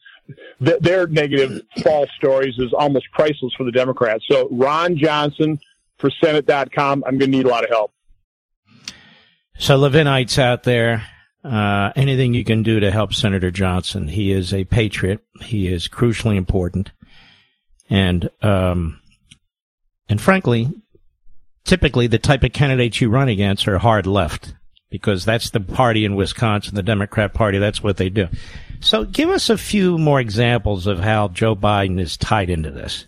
[SPEAKER 5] th- their negative false stories is almost priceless for the Democrats. So Ron Johnson for Senate.com. I'm going to need a lot of help.
[SPEAKER 1] So Levinites out there, uh, anything you can do to help Senator Johnson. He is a patriot. He is crucially important. And, um, and frankly, typically the type of candidates you run against are hard left because that's the party in Wisconsin, the Democrat Party. That's what they do. So give us a few more examples of how Joe Biden is tied into this.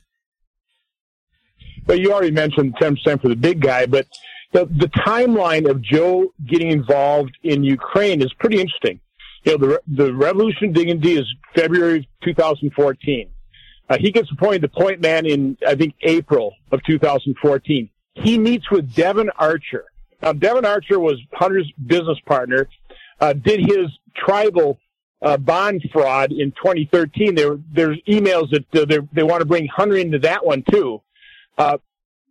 [SPEAKER 5] Well, you already mentioned 10% for the big guy, but the, the timeline of Joe getting involved in Ukraine is pretty interesting. You know, the, the revolution dignity is February 2014. Uh, he gets appointed the point man in, I think, April of 2014. He meets with Devon Archer. Now, Devon Archer was Hunter's business partner, uh, did his tribal uh, bond fraud in 2013. There, there's emails that uh, they want to bring Hunter into that one too. Uh,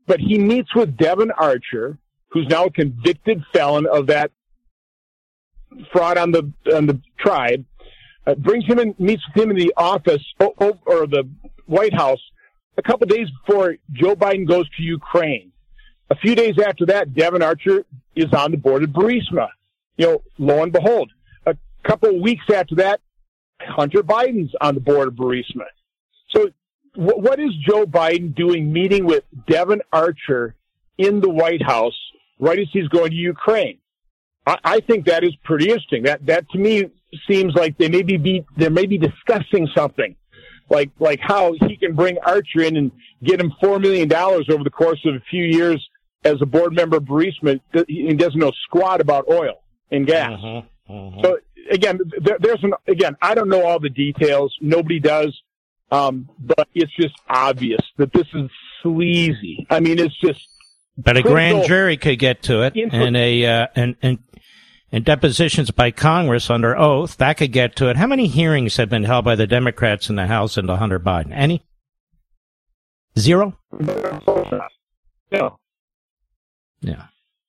[SPEAKER 5] but he meets with Devon Archer, who's now a convicted felon of that fraud on the on the tribe. Uh, brings him and meets with him in the office or, or the White House a couple days before Joe Biden goes to Ukraine. A few days after that, Devon Archer is on the board of Burisma. You know, lo and behold, a couple weeks after that, Hunter Biden's on the board of Burisma. So what is Joe Biden doing meeting with Devon Archer in the White House right as he's going to Ukraine? I, I think that is pretty interesting. That that to me seems like they may be they may be discussing something, like like how he can bring Archer in and get him four million dollars over the course of a few years as a board member of Burisma. He doesn't know squat about oil and gas. Uh-huh, uh-huh. So again, there, there's an again. I don't know all the details. Nobody does. Um, but it's just obvious that this is sleazy. I mean, it's just.
[SPEAKER 1] But a grand jury could get to it, and a uh, and and and depositions by Congress under oath that could get to it. How many hearings have been held by the Democrats in the House into Hunter Biden? Any? Zero.
[SPEAKER 5] No.
[SPEAKER 1] Yeah.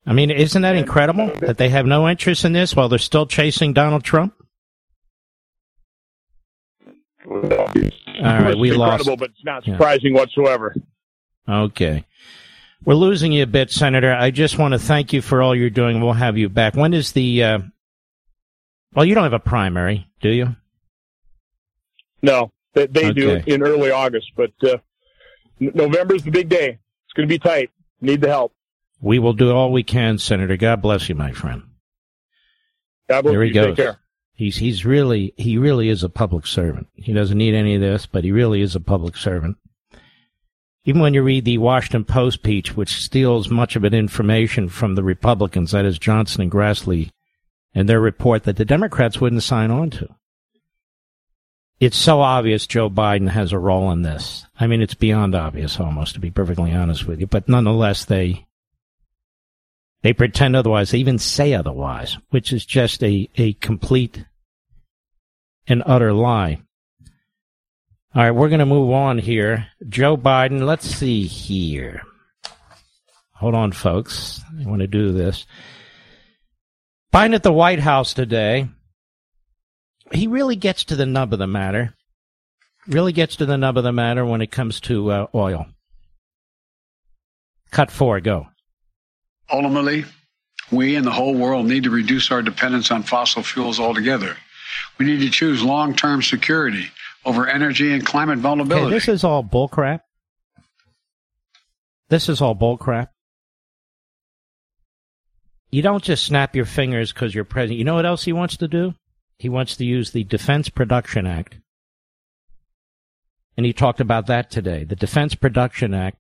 [SPEAKER 1] I mean, isn't that incredible that they have no interest in this while they're still chasing Donald Trump?
[SPEAKER 5] All right, we lost. But it's not surprising yeah. whatsoever.
[SPEAKER 1] Okay. We're losing you a bit, Senator. I just want to thank you for all you're doing. We'll have you back. When is the? Uh... Well, you don't have a primary, do you?
[SPEAKER 5] No, they, they okay. do in early August, but uh, November is the big day. It's going to be tight. Need the help.
[SPEAKER 1] We will do all we can, Senator. God bless you, my friend.
[SPEAKER 5] God bless
[SPEAKER 1] there he
[SPEAKER 5] you.
[SPEAKER 1] goes.
[SPEAKER 5] Take care.
[SPEAKER 1] He's he's really he really is a public servant. He doesn't need any of this, but he really is a public servant. Even when you read the Washington Post piece, which steals much of it information from the Republicans, that is Johnson and Grassley, and their report that the Democrats wouldn't sign on to. It's so obvious Joe Biden has a role in this. I mean, it's beyond obvious almost, to be perfectly honest with you. But nonetheless, they they pretend otherwise. They even say otherwise, which is just a, a complete and utter lie. All right, we're going to move on here. Joe Biden, let's see here. Hold on, folks. I want to do this. Biden at the White House today. He really gets to the nub of the matter. Really gets to the nub of the matter when it comes to uh, oil. Cut four, go.
[SPEAKER 6] Ultimately, we and the whole world need to reduce our dependence on fossil fuels altogether. We need to choose long term security over energy and climate vulnerability.
[SPEAKER 1] Okay, this is all bullcrap. This is all bullcrap. You don't just snap your fingers because you're president. You know what else he wants to do? He wants to use the Defense Production Act and he talked about that today. The Defense Production Act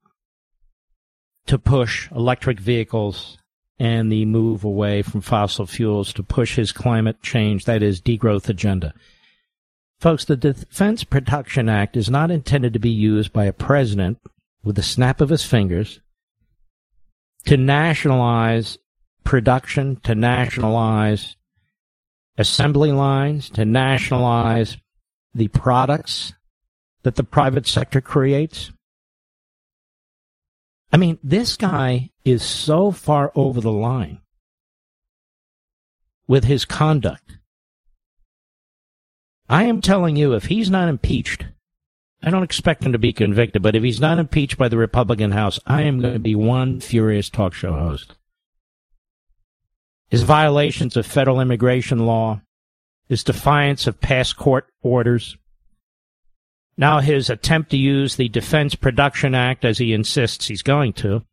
[SPEAKER 1] to push electric vehicles and the move away from fossil fuels to push his climate change, that is, degrowth agenda. Folks, the Defense Production Act is not intended to be used by a president with a snap of his fingers to nationalize production, to nationalize assembly lines, to nationalize the products that the private sector creates. I mean, this guy is so far over the line with his conduct. I am telling you, if he's not impeached, I don't expect him to be convicted, but if he's not impeached by the Republican House, I am going to be one furious talk show host. His violations of federal immigration law, his defiance of past court orders, now his attempt to use the Defense Production Act, as he insists he's going to,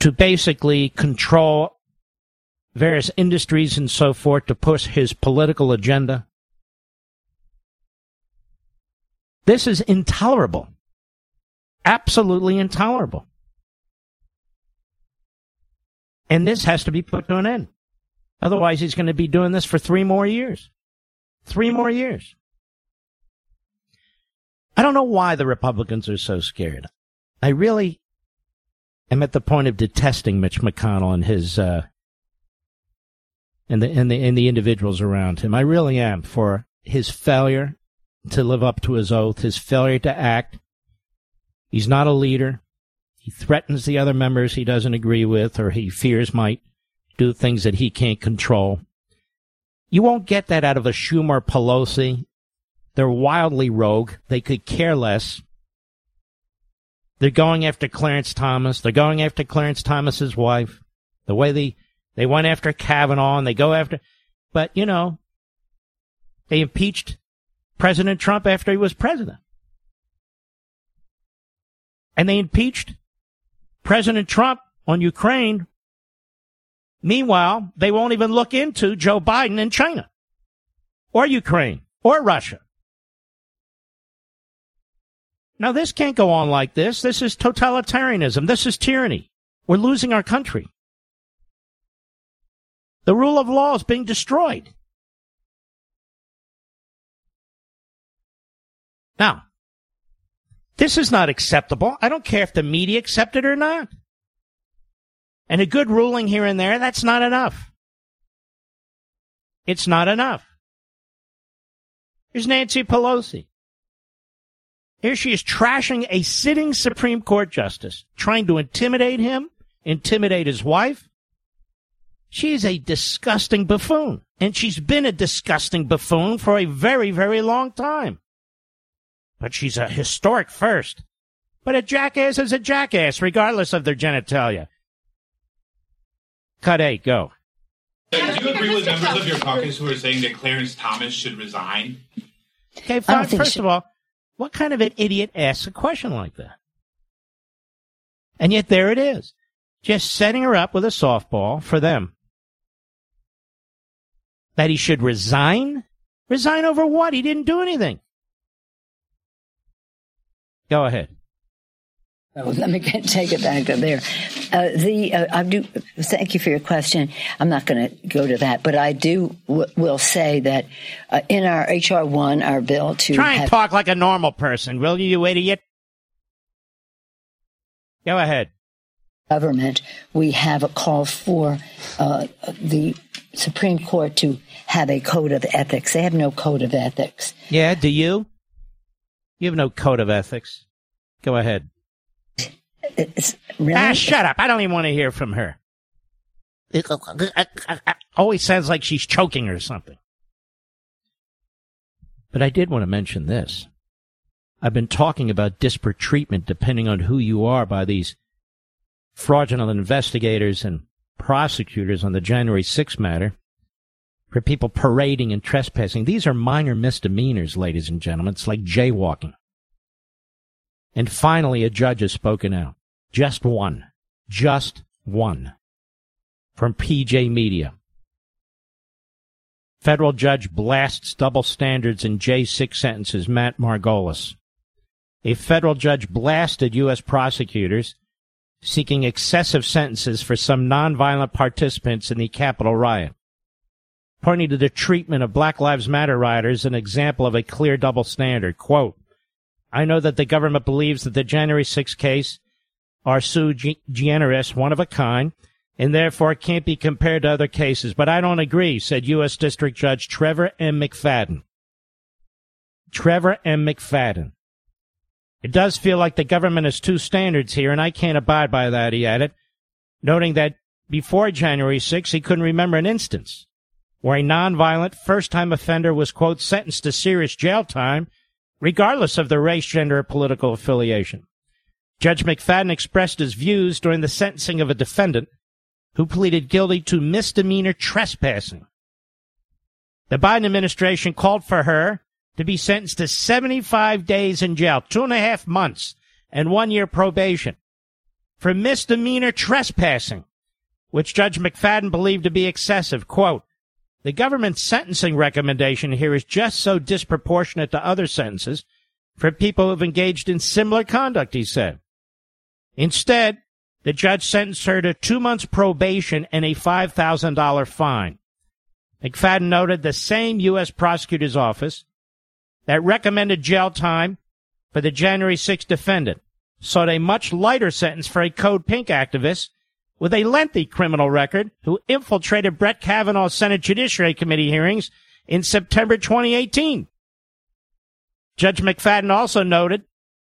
[SPEAKER 1] to basically control various industries and so forth to push his political agenda. This is intolerable. Absolutely intolerable. And this has to be put to an end. Otherwise, he's going to be doing this for three more years. Three more years. I don't know why the Republicans are so scared. I really am at the point of detesting Mitch McConnell and his uh, and the and the and the individuals around him. I really am for his failure to live up to his oath, his failure to act. He's not a leader. He threatens the other members he doesn't agree with or he fears might do things that he can't control. You won't get that out of a Schumer Pelosi they're wildly rogue. They could care less. They're going after Clarence Thomas. They're going after Clarence Thomas's wife. The way they they went after Kavanaugh and they go after, but you know, they impeached President Trump after he was president, and they impeached President Trump on Ukraine. Meanwhile, they won't even look into Joe Biden in China, or Ukraine, or Russia. Now, this can't go on like this. This is totalitarianism. This is tyranny. We're losing our country. The rule of law is being destroyed. Now, this is not acceptable. I don't care if the media accept it or not. And a good ruling here and there, that's not enough. It's not enough. Here's Nancy Pelosi. Here she is trashing a sitting Supreme Court justice, trying to intimidate him, intimidate his wife. She's a disgusting buffoon. And she's been a disgusting buffoon for a very, very long time. But she's a historic first. But a jackass is a jackass, regardless of their genitalia. Cut eight, go.
[SPEAKER 7] Do you agree with members of your caucus who are saying that Clarence Thomas should resign?
[SPEAKER 1] Okay, fine. First of all, what kind of an idiot asks a question like that? And yet there it is. Just setting her up with a softball for them. That he should resign? Resign over what? He didn't do anything. Go ahead.
[SPEAKER 8] Oh, let me get, take it back up there. Uh, the uh, I do thank you for your question. I'm not going to go to that, but I do w- will say that uh, in our HR one, our bill to
[SPEAKER 1] try and have, talk like a normal person, will you, you idiot? Go ahead.
[SPEAKER 8] Government, we have a call for uh, the Supreme Court to have a code of ethics. They have no code of ethics.
[SPEAKER 1] Yeah, do you? You have no code of ethics. Go ahead.
[SPEAKER 8] It's really.
[SPEAKER 1] Ah, shut up! I don't even want to hear from her. It always sounds like she's choking or something. But I did want to mention this. I've been talking about disparate treatment depending on who you are by these fraudulent investigators and prosecutors on the January 6th matter for people parading and trespassing. These are minor misdemeanors, ladies and gentlemen. It's like jaywalking. And finally, a judge has spoken out. Just one. Just one. From PJ Media. Federal judge blasts double standards in J6 sentences, Matt Margolis. A federal judge blasted U.S. prosecutors seeking excessive sentences for some nonviolent participants in the Capitol riot. Pointing to the treatment of Black Lives Matter rioters, an example of a clear double standard. Quote, I know that the government believes that the January 6 case are sui generis, one of a kind, and therefore can't be compared to other cases. But I don't agree, said U.S. District Judge Trevor M. McFadden. Trevor M. McFadden. It does feel like the government has two standards here, and I can't abide by that, he added, noting that before January 6, he couldn't remember an instance where a nonviolent first-time offender was, quote, sentenced to serious jail time, regardless of their race, gender, or political affiliation. Judge McFadden expressed his views during the sentencing of a defendant who pleaded guilty to misdemeanor trespassing. The Biden administration called for her to be sentenced to 75 days in jail, two and a half months, and one year probation for misdemeanor trespassing, which Judge McFadden believed to be excessive. Quote, the government's sentencing recommendation here is just so disproportionate to other sentences for people who have engaged in similar conduct, he said. Instead, the judge sentenced her to two months probation and a $5,000 fine. McFadden noted the same U.S. prosecutor's office that recommended jail time for the January 6 defendant sought a much lighter sentence for a Code Pink activist with a lengthy criminal record who infiltrated Brett Kavanaugh's Senate Judiciary Committee hearings in September 2018. Judge McFadden also noted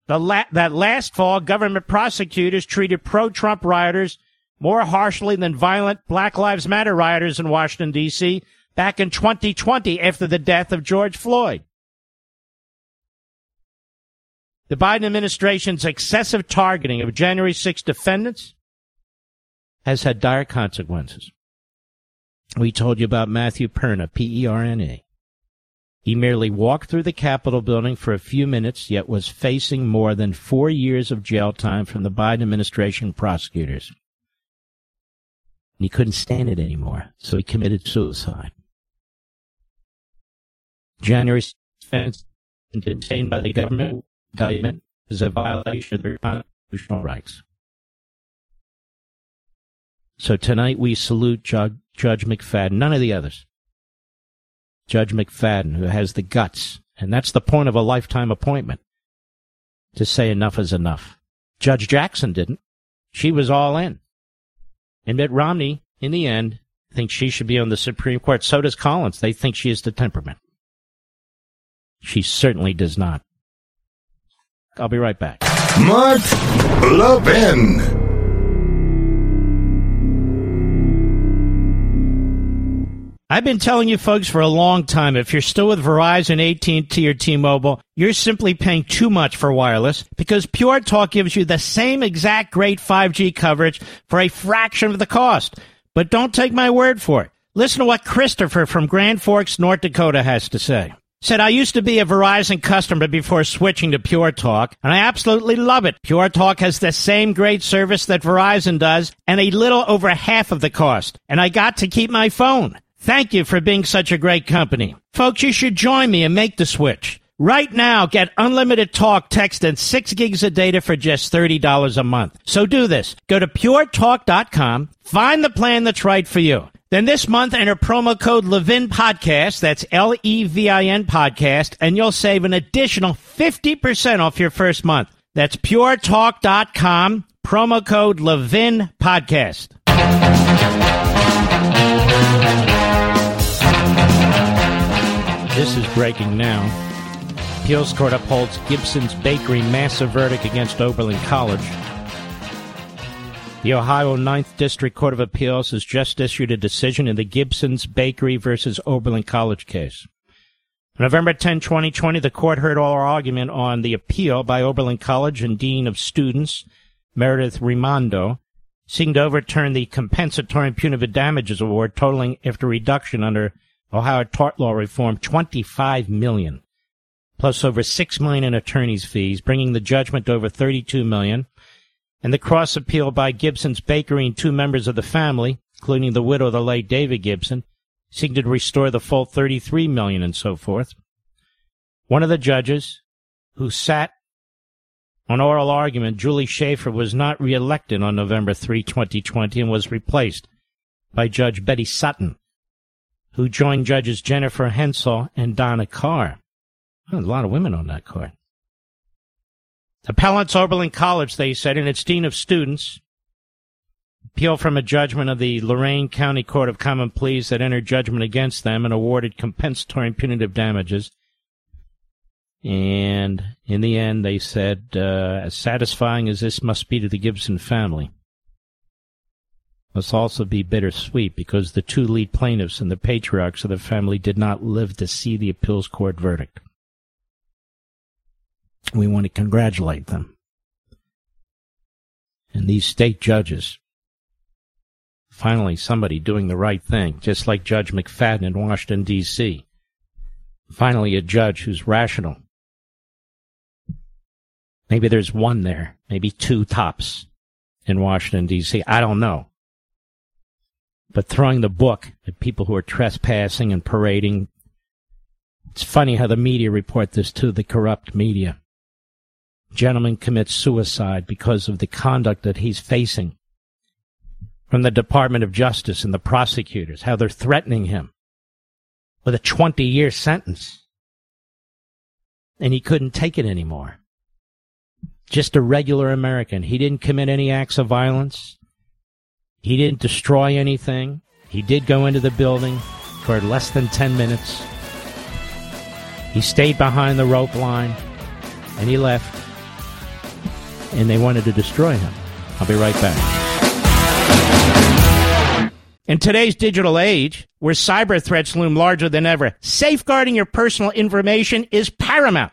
[SPEAKER 1] La- that last fall, government prosecutors treated pro-Trump rioters more harshly than violent Black Lives Matter rioters in Washington, D.C. back in 2020 after the death of George Floyd. The Biden administration's excessive targeting of January 6 defendants has had dire consequences. We told you about Matthew Perna, P-E-R-N-A. He merely walked through the Capitol building for a few minutes, yet was facing more than four years of jail time from the Biden administration prosecutors. And he couldn't stand it anymore, so he committed suicide. January 6th, detained by the government is a violation of their constitutional rights. So tonight we salute Judge McFadden, none of the others. Judge McFadden, who has the guts, and that's the point of a lifetime appointment, to say enough is enough. Judge Jackson didn't. She was all in. And Mitt Romney, in the end, thinks she should be on the Supreme Court. So does Collins. They think she has the temperament. She certainly does not. I'll be right back.
[SPEAKER 2] Mark Levin.
[SPEAKER 1] I've been telling you folks for a long time, if you're still with Verizon, AT&T, or T-Mobile, you're simply paying too much for wireless because Pure Talk gives you the same exact great 5G coverage for a fraction of the cost. But don't take my word for it. Listen to what Christopher from Grand Forks, North Dakota has to say. Said, I used to be a Verizon customer before switching to Pure Talk, and I absolutely love it. Pure Talk has the same great service that Verizon does, and a little over half of the cost. And I got to keep my phone. Thank you for being such a great company. Folks, you should join me and make the switch. Right now, get unlimited talk, text, and 6 gigs of data for just $30 a month. So do this. Go to puretalk.com, find the plan that's right for you. Then this month, enter promo code Levin Podcast, that's L-E-V-I-N Podcast, and you'll save an additional 50% off your first month. That's puretalk.com, promo code Levin Podcast. This is breaking now. Appeals Court upholds Gibson's Bakery massive verdict against Oberlin College. The Ohio Ninth District Court of Appeals has just issued a decision in the Gibson's Bakery versus Oberlin College case. On November 10, 2020, the court heard oral argument on the appeal by Oberlin College and Dean of Students, Meredith Raimondo, seeking to overturn the compensatory and punitive damages award totaling after reduction under Ohio tort law reform 25 million plus over 6 million in attorney's fees, bringing the judgment to over 32 million. And the cross appeal by Gibson's Bakery and two members of the family, including the widow of the late David Gibson, seeking to restore the full 33 million and so forth. One of the judges who sat on oral argument, Julie Schafer, was not reelected on November 3, 2020, and was replaced by Judge Betty Sutton, who joined Judges Jennifer Hensal and Donna Carr. Oh, a lot of women on that court. Appellants Oberlin College, they said, and its dean of students, appeal from a judgment of the Lorain County Court of Common Pleas that entered judgment against them and awarded compensatory and punitive damages and in the end, they said, uh, as satisfying as this must be to the Gibson family, must also be bittersweet because the two lead plaintiffs and the patriarchs of the family did not live to see the appeals court verdict. We want to congratulate them. And these state judges, finally somebody doing the right thing, just like Judge McFadden in Washington, D.C. Finally, a judge who's rational Maybe there's one there, maybe two tops in Washington, D.C. I don't know. But throwing the book at people who are trespassing and parading, it's funny how the media report this too, the corrupt media. Gentleman commits suicide because of the conduct that he's facing from the Department of Justice and the prosecutors, how they're threatening him with a 20 year sentence. And he couldn't take it anymore just a regular American. He didn't commit any acts of violence. He didn't destroy anything. He did go into the building for less than 10 minutes. He stayed behind the rope line and he left. And they wanted to destroy him. I'll be right back. In today's digital age, where cyber threats loom larger than ever, safeguarding your personal information is paramount.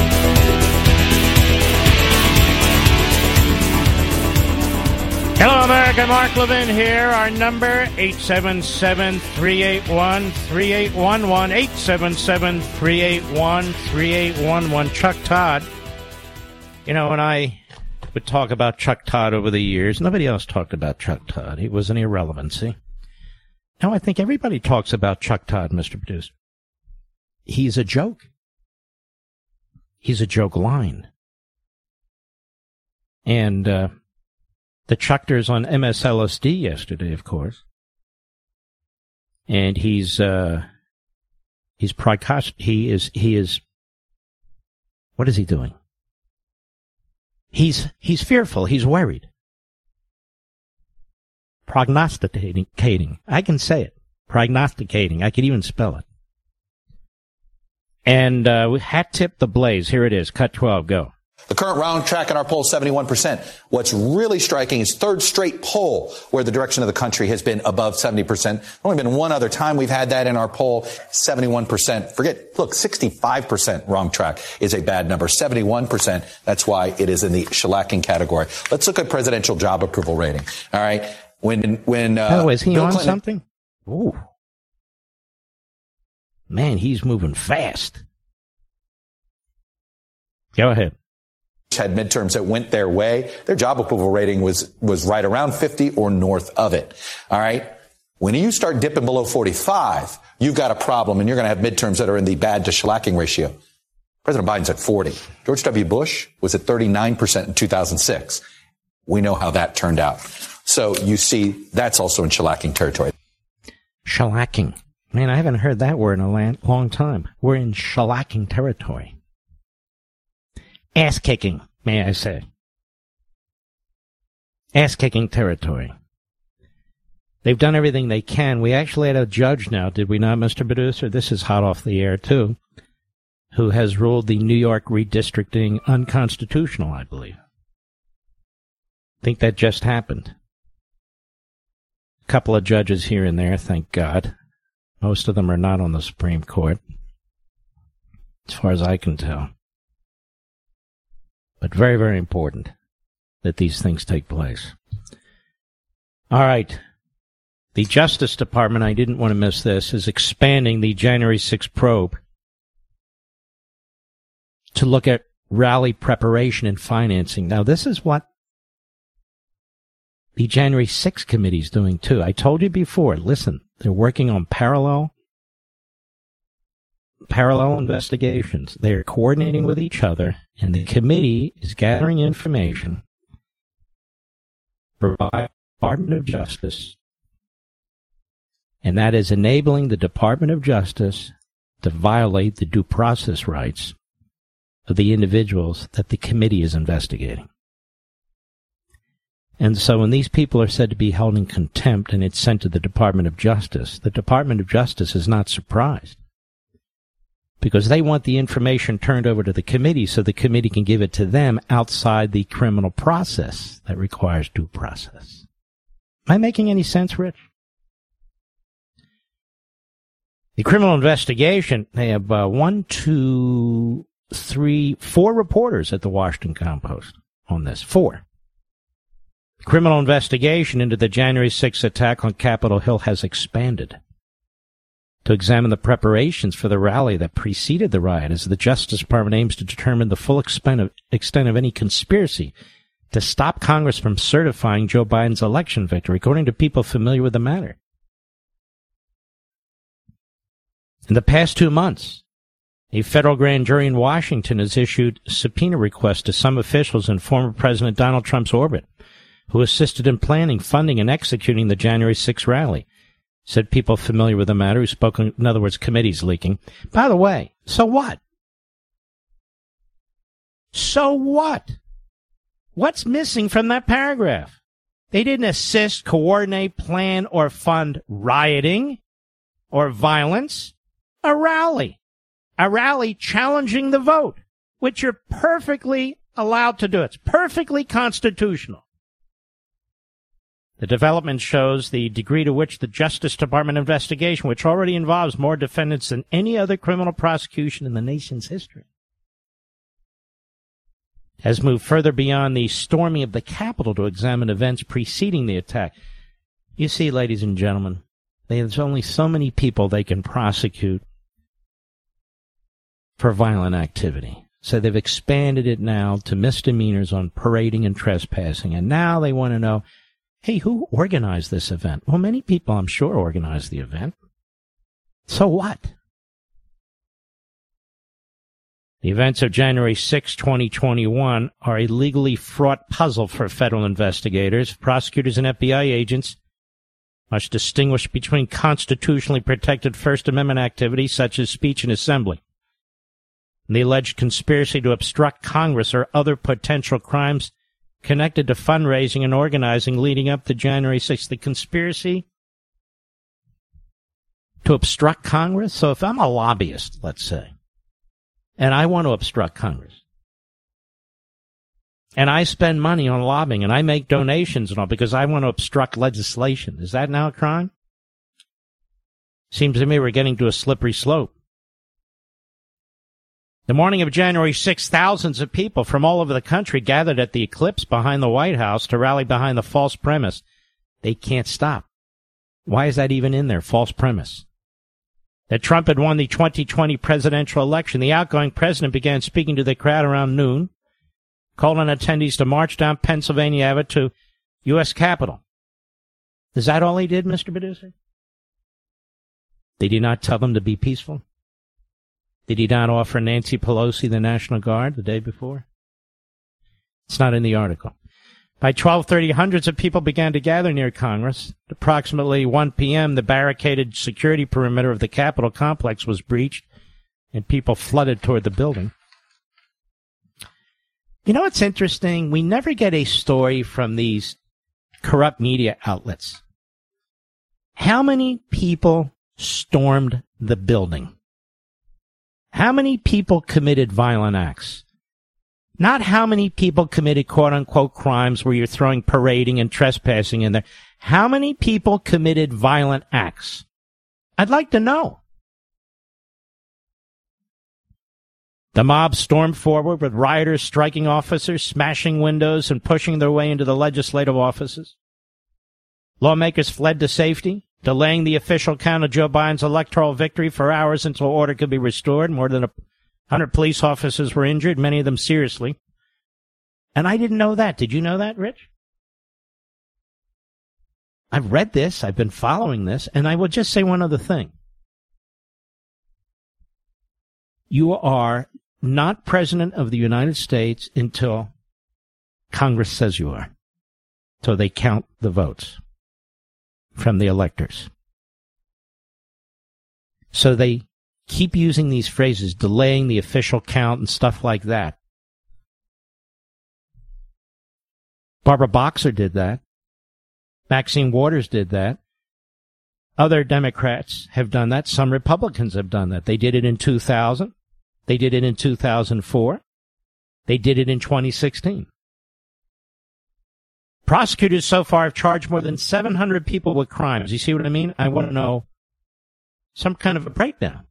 [SPEAKER 1] Hello, America. Mark Levin here. Our number, 877-381-3811. 877-381-3811. Chuck Todd. You know, when I would talk about Chuck Todd over the years, nobody else talked about Chuck Todd. He was an irrelevancy. Now I think everybody talks about Chuck Todd, Mr. Producer. He's a joke. He's a joke line. And, uh, the Chuckter's on MSLSD yesterday, of course. And he's, uh, he's precost, he is, he is, what is he doing? He's, he's fearful. He's worried. Prognosticating. I can say it. Prognosticating. I can even spell it. And, uh, hat tip the blaze. Here it is. Cut 12. Go.
[SPEAKER 9] The current round track in our poll, 71%. What's really striking is third straight poll where the direction of the country has been above 70%. Only been one other time we've had that in our poll, 71%. Forget, look, 65% wrong track is a bad number. 71%, that's why it is in the shellacking category. Let's look at presidential job approval rating. All right. When, when, uh,
[SPEAKER 1] oh, is he
[SPEAKER 9] Bill
[SPEAKER 1] on
[SPEAKER 9] Clinton,
[SPEAKER 1] something? Ooh. Man, he's moving fast. Go ahead
[SPEAKER 9] had midterms that went their way, their job approval rating was, was right around 50 or north of it. All right. When you start dipping below 45, you've got a problem and you're going to have midterms that are in the bad to shellacking ratio. President Biden's at 40. George W. Bush was at 39% in 2006. We know how that turned out. So you see, that's also in shellacking territory.
[SPEAKER 1] Shellacking. Man, I haven't heard that word in a long time. We're in shellacking territory. Ass kicking, may I say. Ass kicking territory. They've done everything they can. We actually had a judge now, did we not, Mr. Producer? This is hot off the air, too, who has ruled the New York redistricting unconstitutional, I believe. I think that just happened. A couple of judges here and there, thank God. Most of them are not on the Supreme Court, as far as I can tell. But very, very important that these things take place. All right. The Justice Department, I didn't want to miss this, is expanding the January 6 probe to look at rally preparation and financing. Now, this is what the January 6 committee is doing too. I told you before, listen, they're working on parallel parallel investigations. They are coordinating with each other, and the committee is gathering information for the Department of Justice and that is enabling the Department of Justice to violate the due process rights of the individuals that the committee is investigating. And so when these people are said to be held in contempt and it's sent to the Department of Justice, the Department of Justice is not surprised. Because they want the information turned over to the committee so the committee can give it to them outside the criminal process that requires due process. Am I making any sense, Rich? The criminal investigation, they have uh, one, two, three, four reporters at the Washington Compost on this. Four. The criminal investigation into the January 6th attack on Capitol Hill has expanded to examine the preparations for the rally that preceded the riot as the Justice Department aims to determine the full extent of, extent of any conspiracy to stop Congress from certifying Joe Biden's election victory, according to people familiar with the matter. In the past two months, a federal grand jury in Washington has issued subpoena requests to some officials in former President Donald Trump's orbit who assisted in planning, funding, and executing the January 6 rally. Said people familiar with the matter who spoke, in other words, committees leaking. By the way, so what? So what? What's missing from that paragraph? They didn't assist, coordinate, plan, or fund rioting or violence a rally, a rally challenging the vote, which you're perfectly allowed to do. It's perfectly constitutional. The development shows the degree to which the Justice Department investigation, which already involves more defendants than any other criminal prosecution in the nation's history, has moved further beyond the storming of the Capitol to examine events preceding the attack. You see, ladies and gentlemen, there's only so many people they can prosecute for violent activity. So they've expanded it now to misdemeanors on parading and trespassing. And now they want to know, hey, who organized this event? Well, many people, I'm sure, organized the event. So what? The events of January 6, 2021 are a legally fraught puzzle for federal investigators, prosecutors, and FBI agents must distinguish between constitutionally protected First Amendment activities such as speech and assembly and the alleged conspiracy to obstruct Congress or other potential crimes connected to fundraising and organizing leading up to January 6th. The conspiracy to obstruct Congress. So if I'm a lobbyist, let's say, and I want to obstruct Congress, and I spend money on lobbying and I make donations and all because I want to obstruct legislation, is that now a crime? Seems to me we're getting to a slippery slope. The morning of January 6, thousands of people from all over the country gathered at the Ellipse behind the White House to rally behind the false premise. They can't stop. Why is that even in there? False premise. That Trump had won the 2020 presidential election. The outgoing president began speaking to the crowd around noon, called on attendees to march down Pennsylvania Avenue to U.S. Capitol. Is that all he did, Mr. Producer? Did not tell them to be peaceful? Did he not offer Nancy Pelosi the National Guard the day before? It's not in the article. By 12:30, hundreds of people began to gather near Congress. At approximately 1 p.m., the barricaded security perimeter of the Capitol complex was breached, and people flooded toward the building. You know what's interesting? We never get a story from these corrupt media outlets. How many people stormed the building? How many people committed violent acts? Not how many people committed quote unquote crimes where you're throwing parading and trespassing in there. How many people committed violent acts? I'd like to know. The mob stormed forward with rioters striking officers, smashing windows, and pushing their way into the legislative offices. Lawmakers fled to safety, delaying the official count of Joe Biden's electoral victory for hours until order could be restored. More than a hundred police officers were injured, many of them seriously. And I didn't know that. Did you know that, Rich? I've read this, I've been following this, and I will just say one other thing. You are not president of the United States until Congress says you are. So they count the votes from the electors. So they keep using these phrases, delaying the official count and stuff like that. Barbara Boxer did that. Maxine Waters did that. Other Democrats have done that. Some Republicans have done that. They did it in 2000. They did it in 2004. They did it in 2016. Prosecutors so far have charged more than 700 people with crimes. You see what I mean? I want to know some kind of a breakdown.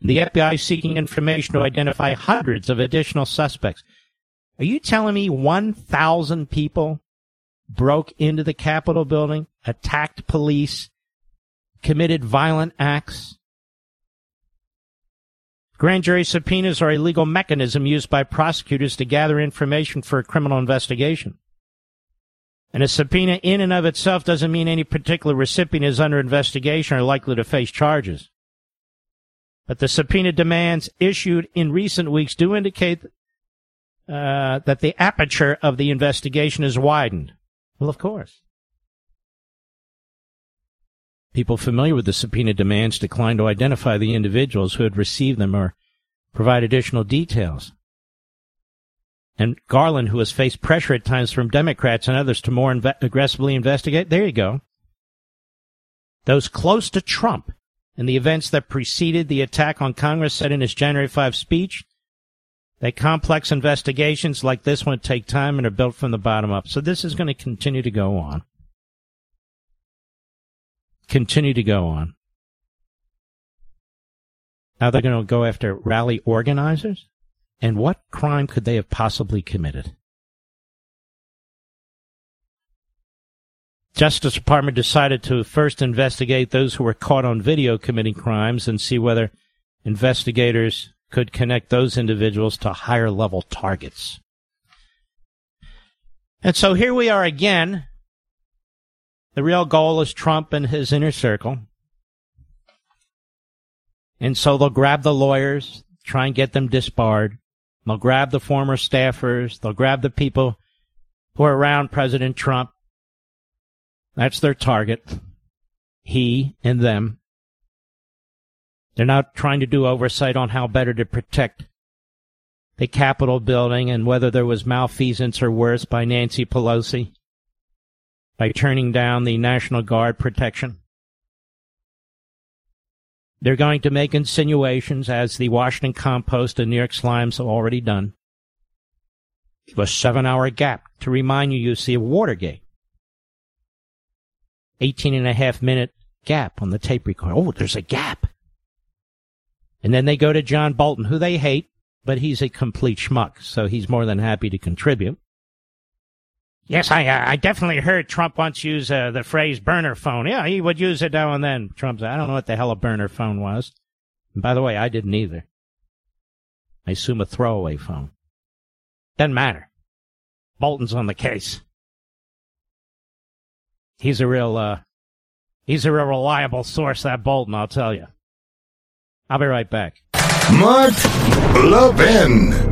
[SPEAKER 1] The FBI is seeking information to identify hundreds of additional suspects. Are you telling me 1,000 people broke into the Capitol building, attacked police, committed violent acts? Grand jury subpoenas are a legal mechanism used by prosecutors to gather information for a criminal investigation. And a subpoena in and of itself doesn't mean any particular recipient is under investigation or likely to face charges. But the subpoena demands issued in recent weeks do indicate uh, that the aperture of the investigation is widened. Well, of course. People familiar with the subpoena demands declined to identify the individuals who had received them or provide additional details. And Garland, who has faced pressure at times from Democrats and others to more inve- aggressively investigate, there you go. Those close to Trump and the events that preceded the attack on Congress said in his January 5 speech that complex investigations like this one take time and are built from the bottom up. So this is going to continue to go on continue to go on. Now they're going to go after rally organizers? And what crime could they have possibly committed? Justice Department decided to first investigate those who were caught on video committing crimes and see whether investigators could connect those individuals to higher level targets. And so here we are again the real goal is Trump and his inner circle. And so they'll grab the lawyers, try and get them disbarred. They'll grab the former staffers. They'll grab the people who are around President Trump. That's their target. He and them. They're not trying to do oversight on how better to protect the Capitol building and whether there was malfeasance or worse by Nancy Pelosi by turning down the National Guard protection. They're going to make insinuations, as the Washington Compost and New York Slimes have already done. Give a seven hour gap to remind you, you see, of Watergate. 18 and a half minute gap on the tape recorder. Oh, there's a gap. And then they go to John Bolton, who they hate, but he's a complete schmuck, so he's more than happy to contribute. Yes, I uh, I definitely heard Trump once use uh, the phrase burner phone. Yeah, he would use it now and then. Trump said, I don't know what the hell a burner phone was. And by the way, I didn't either. I assume a throwaway phone. Doesn't matter. Bolton's on the case. He's a real, uh, He's a real reliable source, that Bolton, I'll tell you. I'll be right back.
[SPEAKER 2] Mark Levin.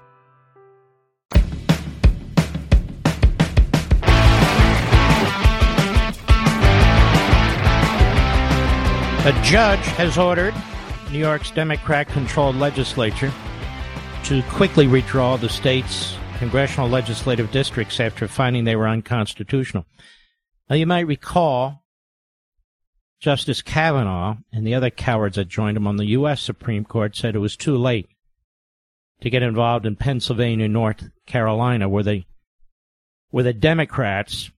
[SPEAKER 1] A judge has ordered New York's Democrat controlled legislature to quickly redraw the state's congressional legislative districts after finding they were unconstitutional. Now, you might recall Justice Kavanaugh and the other cowards that joined him on the U.S. Supreme Court said it was too late to get involved in Pennsylvania, North Carolina, where the where the Democrats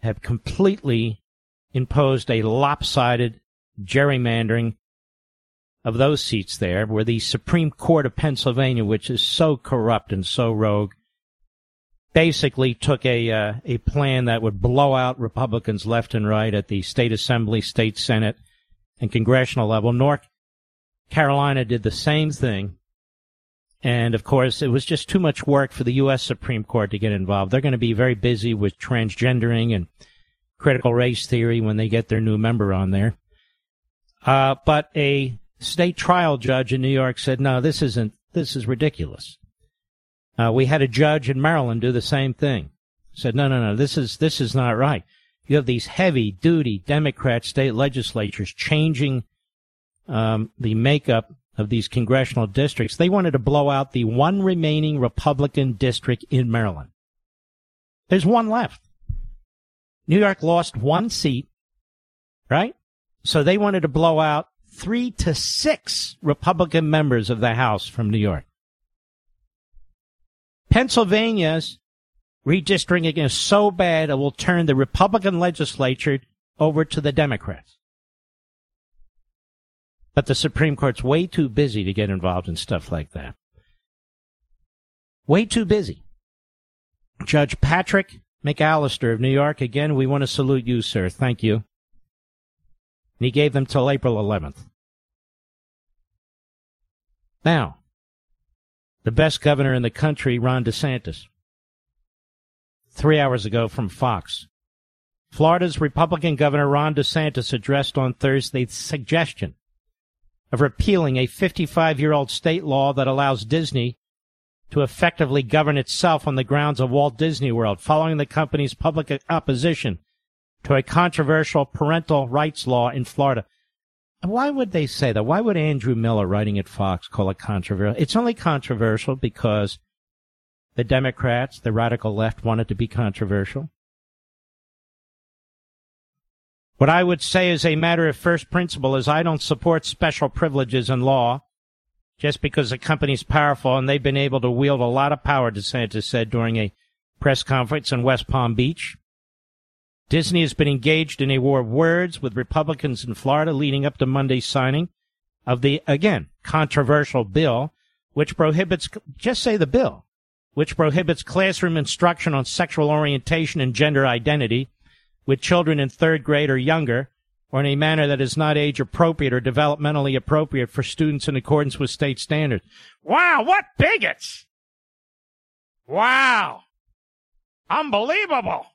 [SPEAKER 1] have completely imposed a lopsided gerrymandering of those seats there, where the Supreme Court of Pennsylvania, which is so corrupt and so rogue, basically took a uh, a plan that would blow out Republicans left and right at the state assembly, state senate, and congressional level. North Carolina did the same thing. And of course, it was just too much work for the U.S. Supreme Court to get involved. They're going to be very busy with transgendering and critical race theory when they get their new member on there. Uh, but a state trial judge in New York said, no, this isn't, this is ridiculous. Uh, we had a judge in Maryland do the same thing. Said, no, no, no, this is, this is not right. You have these heavy duty Democrat state legislatures changing, um, the makeup of these congressional districts. They wanted to blow out the one remaining Republican district in Maryland. There's one left. New York lost one seat, right? So they wanted to blow out three to six Republican members of the House from New York. Pennsylvania's redistricting is so bad it will turn the Republican legislature over to the Democrats. But the Supreme Court's way too busy to get involved in stuff like that. Way too busy. Judge Patrick McAllister of New York, again, we want to salute you, sir. Thank you and he gave them till April 11th. Now, the best governor in the country, Ron DeSantis, three hours ago from Fox. Florida's Republican Governor Ron DeSantis addressed on Thursday the suggestion of repealing a 55 year old state law that allows Disney to effectively govern itself on the grounds of Walt Disney World, following the company's public opposition to a controversial parental rights law in Florida. Why would they say that? Why would Andrew Miller, writing at Fox, call it controversial? It's only controversial because the Democrats, the radical left, want it to be controversial. What I would say as a matter of first principle is I don't support special privileges in law just because a company's powerful and they've been able to wield a lot of power, DeSantis said during a press conference in West Palm Beach. Disney has been engaged in a war of words with Republicans in Florida leading up to Monday's signing of the, again, controversial bill, which prohibits, just say the bill, which prohibits classroom instruction on sexual orientation and gender identity with children in third grade or younger, or in a manner that is not age appropriate or developmentally appropriate for students in accordance with state standards. Wow, what bigots! Wow! Unbelievable!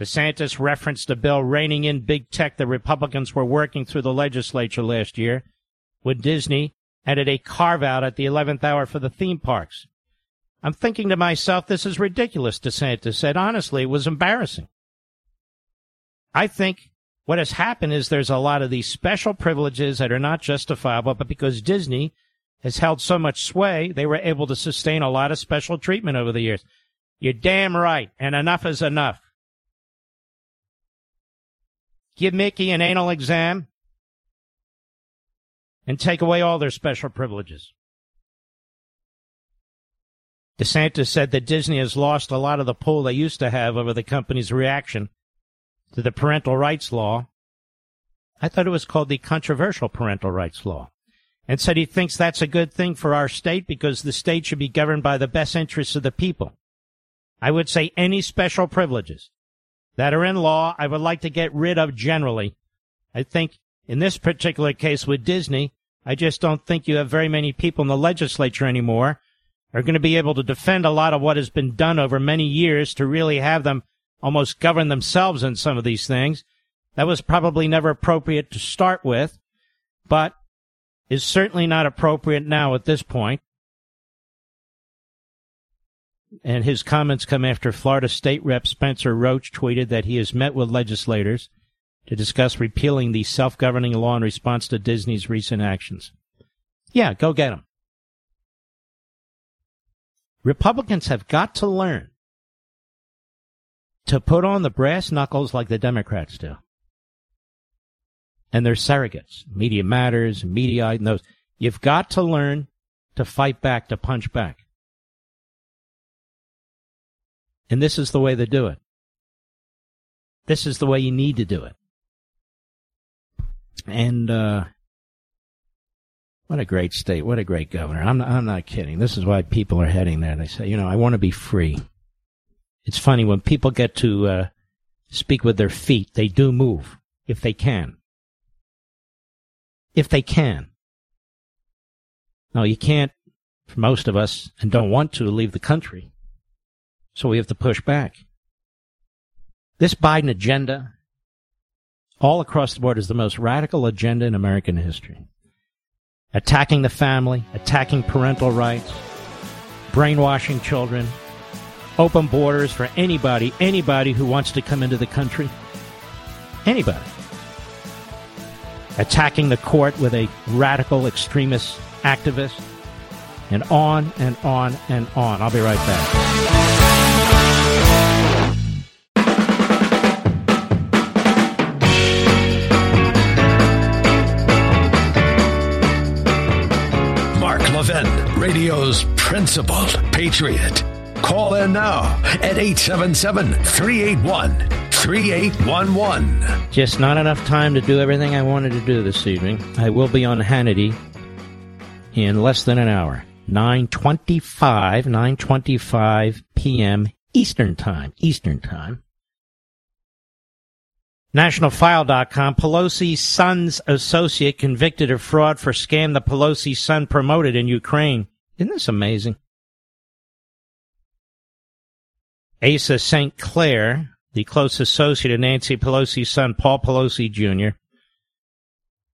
[SPEAKER 1] DeSantis referenced a bill reining in big tech the Republicans were working through the legislature last year when Disney added a carve out at the 11th hour for the theme parks. I'm thinking to myself, this is ridiculous, DeSantis said. Honestly, it was embarrassing. I think what has happened is there's a lot of these special privileges that are not justifiable, but because Disney has held so much sway, they were able to sustain a lot of special treatment over the years. You're damn right, and enough is enough. Give Mickey an anal exam, and take away all their special privileges. DeSantis said that Disney has lost a lot of the pull they used to have over the company's reaction to the parental rights law. I thought it was called the controversial parental rights law. And said he thinks that's a good thing for our state because the state should be governed by the best interests of the people. I would say any special privileges that are in law, I would like to get rid of generally. I think in this particular case with Disney, I just don't think you have very many people in the legislature anymore are going to be able to defend a lot of what has been done over many years to really have them almost govern themselves in some of these things. That was probably never appropriate to start with, but is certainly not appropriate now at this point. And his comments come after Florida State Rep Spencer Roach tweeted that he has met with legislators to discuss repealing the self governing law in response to Disney's recent actions. Yeah, go get them. Republicans have got to learn to put on the brass knuckles like the Democrats do. And they're surrogates. Media Matters, Media and those. You've got to learn to fight back, to punch back. And this is the way to do it. This is the way you need to do it. And uh, what a great state! What a great governor! I'm not, I'm not kidding. This is why people are heading there. They say, you know, I want to be free. It's funny when people get to uh, speak with their feet, they do move if they can. If they can. No, you can't, for most of us, and don't want to leave the country. So we have to push back. This Biden agenda all across the board is the most radical agenda in American history. Attacking the family, attacking parental rights, brainwashing children, open borders for anybody, anybody who wants to come into the country. Anybody. Attacking the court with a radical extremist activist. And on and on and on. I'll be right back.
[SPEAKER 3] Radio's principled patriot. Call in now at 877 381 3811.
[SPEAKER 1] Just not enough time to do everything I wanted to do this evening. I will be on Hannity in less than an hour. 925, 925 p.m. Eastern Time. Eastern Time. NationalFile.com, Pelosi's son's associate convicted of fraud for scam the Pelosi son promoted in Ukraine. Isn't this amazing? Asa St. Clair, the close associate of Nancy Pelosi's son, Paul Pelosi Jr.,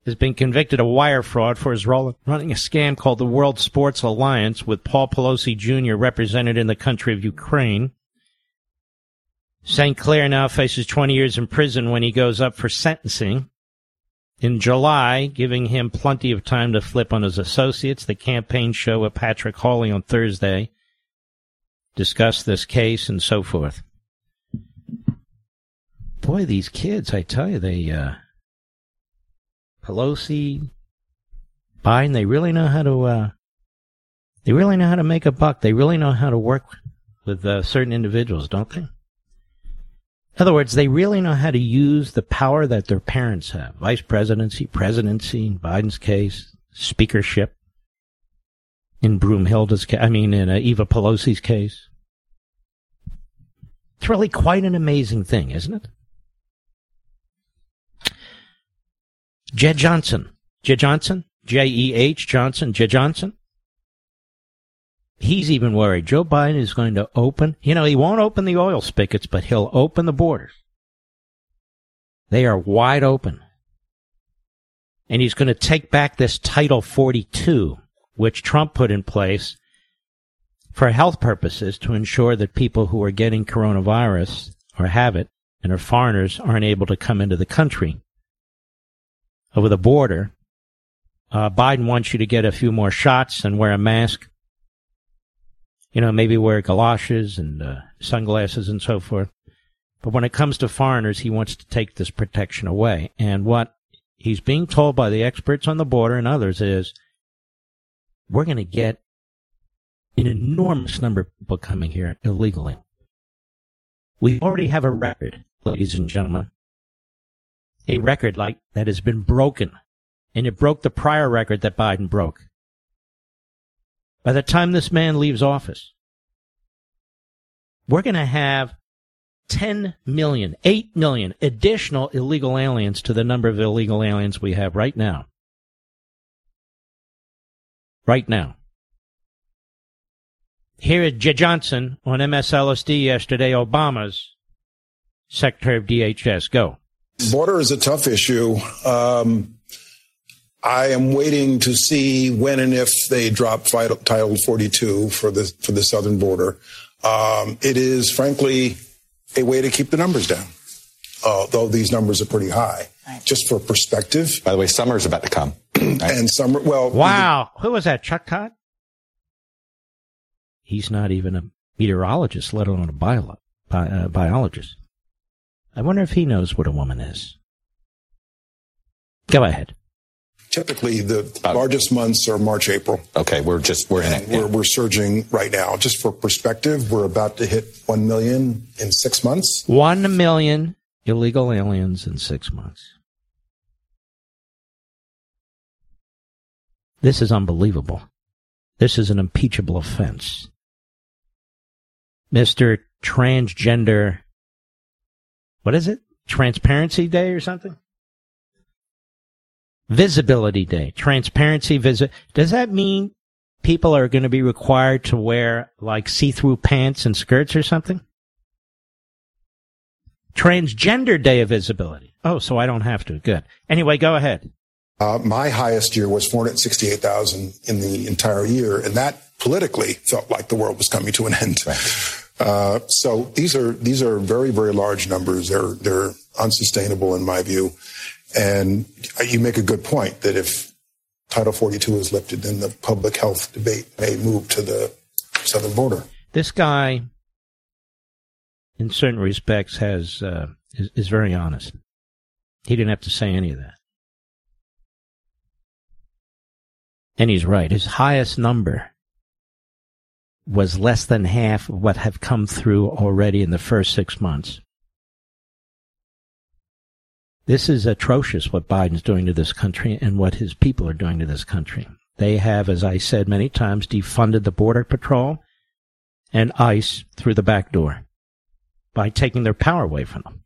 [SPEAKER 1] has been convicted of wire fraud for his role in running a scam called the World Sports Alliance with Paul Pelosi Jr. represented in the country of Ukraine. St. Clair now faces 20 years in prison when he goes up for sentencing in July, giving him plenty of time to flip on his associates. The campaign show with Patrick Howley on Thursday discussed this case and so forth. Boy, these kids, I tell you, they, uh, Pelosi, Biden, they really know how to, uh, they really know how to make a buck. They really know how to work with uh, certain individuals, don't they? In other words, they really know how to use the power that their parents have. Vice presidency, presidency, in Biden's case, speakership. In Broomhilda's case, I mean, in uh, Eva Pelosi's case. It's really quite an amazing thing, isn't it? Jed Johnson. Jed Johnson? J-E-H Johnson. Jed Johnson? He's even worried. Joe Biden is going to open, you know, he won't open the oil spigots, but he'll open the borders. They are wide open. And he's going to take back this Title 42, which Trump put in place for health purposes to ensure that people who are getting coronavirus or have it and are foreigners aren't able to come into the country. Over the border, uh, Biden wants you to get a few more shots and wear a mask you know, maybe wear galoshes and uh, sunglasses and so forth. But when it comes to foreigners, he wants to take this protection away. And what he's being told by the experts on the border and others is, we're going to get an enormous number of people coming here illegally. We already have a record, ladies and gentlemen. A record like that has been broken. And it broke the prior record that Biden broke. By the time this man leaves office, we're going to have 10 million, 8 million additional illegal aliens to the number of illegal aliens we have right now. Right now. Here is Jeh Johnson on MSLSD yesterday, Obama's Secretary of DHS. Go.
[SPEAKER 10] Border is a tough issue. Um, I am waiting to see when and if they drop Title 42 for the for the southern border. Um, it is frankly a way to keep the numbers down, uh, though these numbers are pretty high. Right. Just for perspective.
[SPEAKER 9] By the way, summer is about to come.
[SPEAKER 10] Right? and summer, well.
[SPEAKER 1] Wow. Who was that? Chuck Todd? He's not even a meteorologist, let alone a bio- bi- uh, biologist. I wonder if he knows what a woman is. Go ahead.
[SPEAKER 10] Typically, the uh, largest months are March, April.
[SPEAKER 9] Okay, we're just we're in it.
[SPEAKER 10] We're, we're surging right now. Just for perspective, we're about to hit one million in six months.
[SPEAKER 1] One million illegal aliens in six months. This is unbelievable. This is an impeachable offense. Mr. Transgender, what is it? Transparency Day or something? Visibility Day. Transparency visit. Does that mean people are going to be required to wear like see-through pants and skirts or something? Transgender Day of Visibility. Oh, so I don't have to. Good. Anyway, go ahead.
[SPEAKER 10] Uh, my highest year was 468,000 in the entire year, and that politically felt like the world was coming to an end. Right. Uh, so these are these are very very large numbers. They're they're unsustainable in my view. And you make a good point that if Title 42 is lifted, then the public health debate may move to the southern border.
[SPEAKER 1] This guy, in certain respects, has uh, is, is very honest. He didn't have to say any of that. And he's right. His highest number was less than half of what have come through already in the first six months. This is atrocious what Biden's doing to this country and what his people are doing to this country. They have, as I said many times, defunded the Border Patrol and ICE through the back door by taking their power away from them.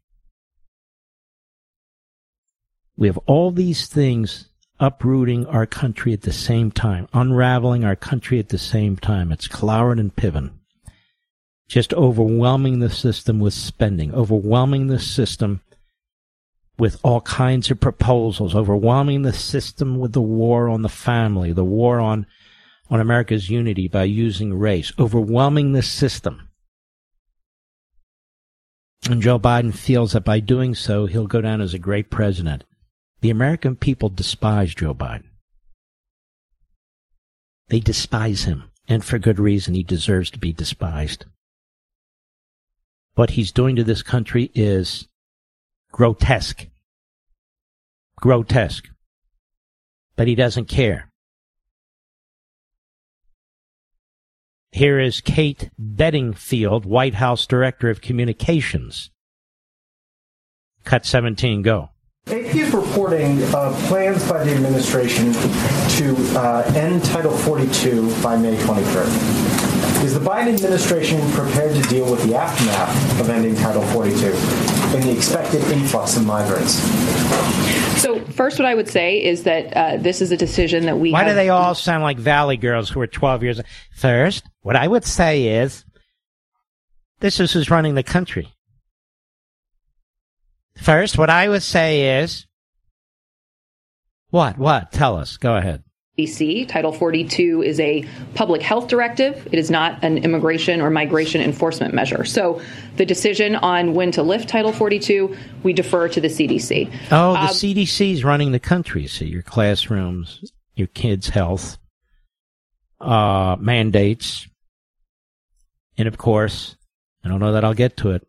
[SPEAKER 1] We have all these things uprooting our country at the same time, unraveling our country at the same time. It's Cloward and Piven. Just overwhelming the system with spending, overwhelming the system with all kinds of proposals, overwhelming the system with the war on the family, the war on, on America's unity by using race, overwhelming the system. And Joe Biden feels that by doing so, he'll go down as a great president. The American people despise Joe Biden. They despise him, and for good reason. He deserves to be despised. What he's doing to this country is grotesque. Grotesque. But he doesn't care. Here is Kate Bedingfield, White House Director of Communications. Cut 17, go.
[SPEAKER 11] AP is reporting uh, plans by the administration to uh, end Title 42 by May 23rd. Is the Biden administration prepared to deal with the aftermath of ending Title 42 and the expected influx of migrants?
[SPEAKER 12] So, first, what I would say is that uh, this is a decision that we.
[SPEAKER 1] Why
[SPEAKER 12] have-
[SPEAKER 1] do they all sound like Valley girls who are 12 years? First, what I would say is this is who's running the country. First, what I would say is what? What? Tell us. Go ahead.
[SPEAKER 12] DC. Title 42 is a public health directive. It is not an immigration or migration enforcement measure. So the decision on when to lift Title 42, we defer to the CDC.
[SPEAKER 1] Oh, the um, CDC is running the country. So your classrooms, your kids' health, uh, mandates, and of course, I don't know that I'll get to it,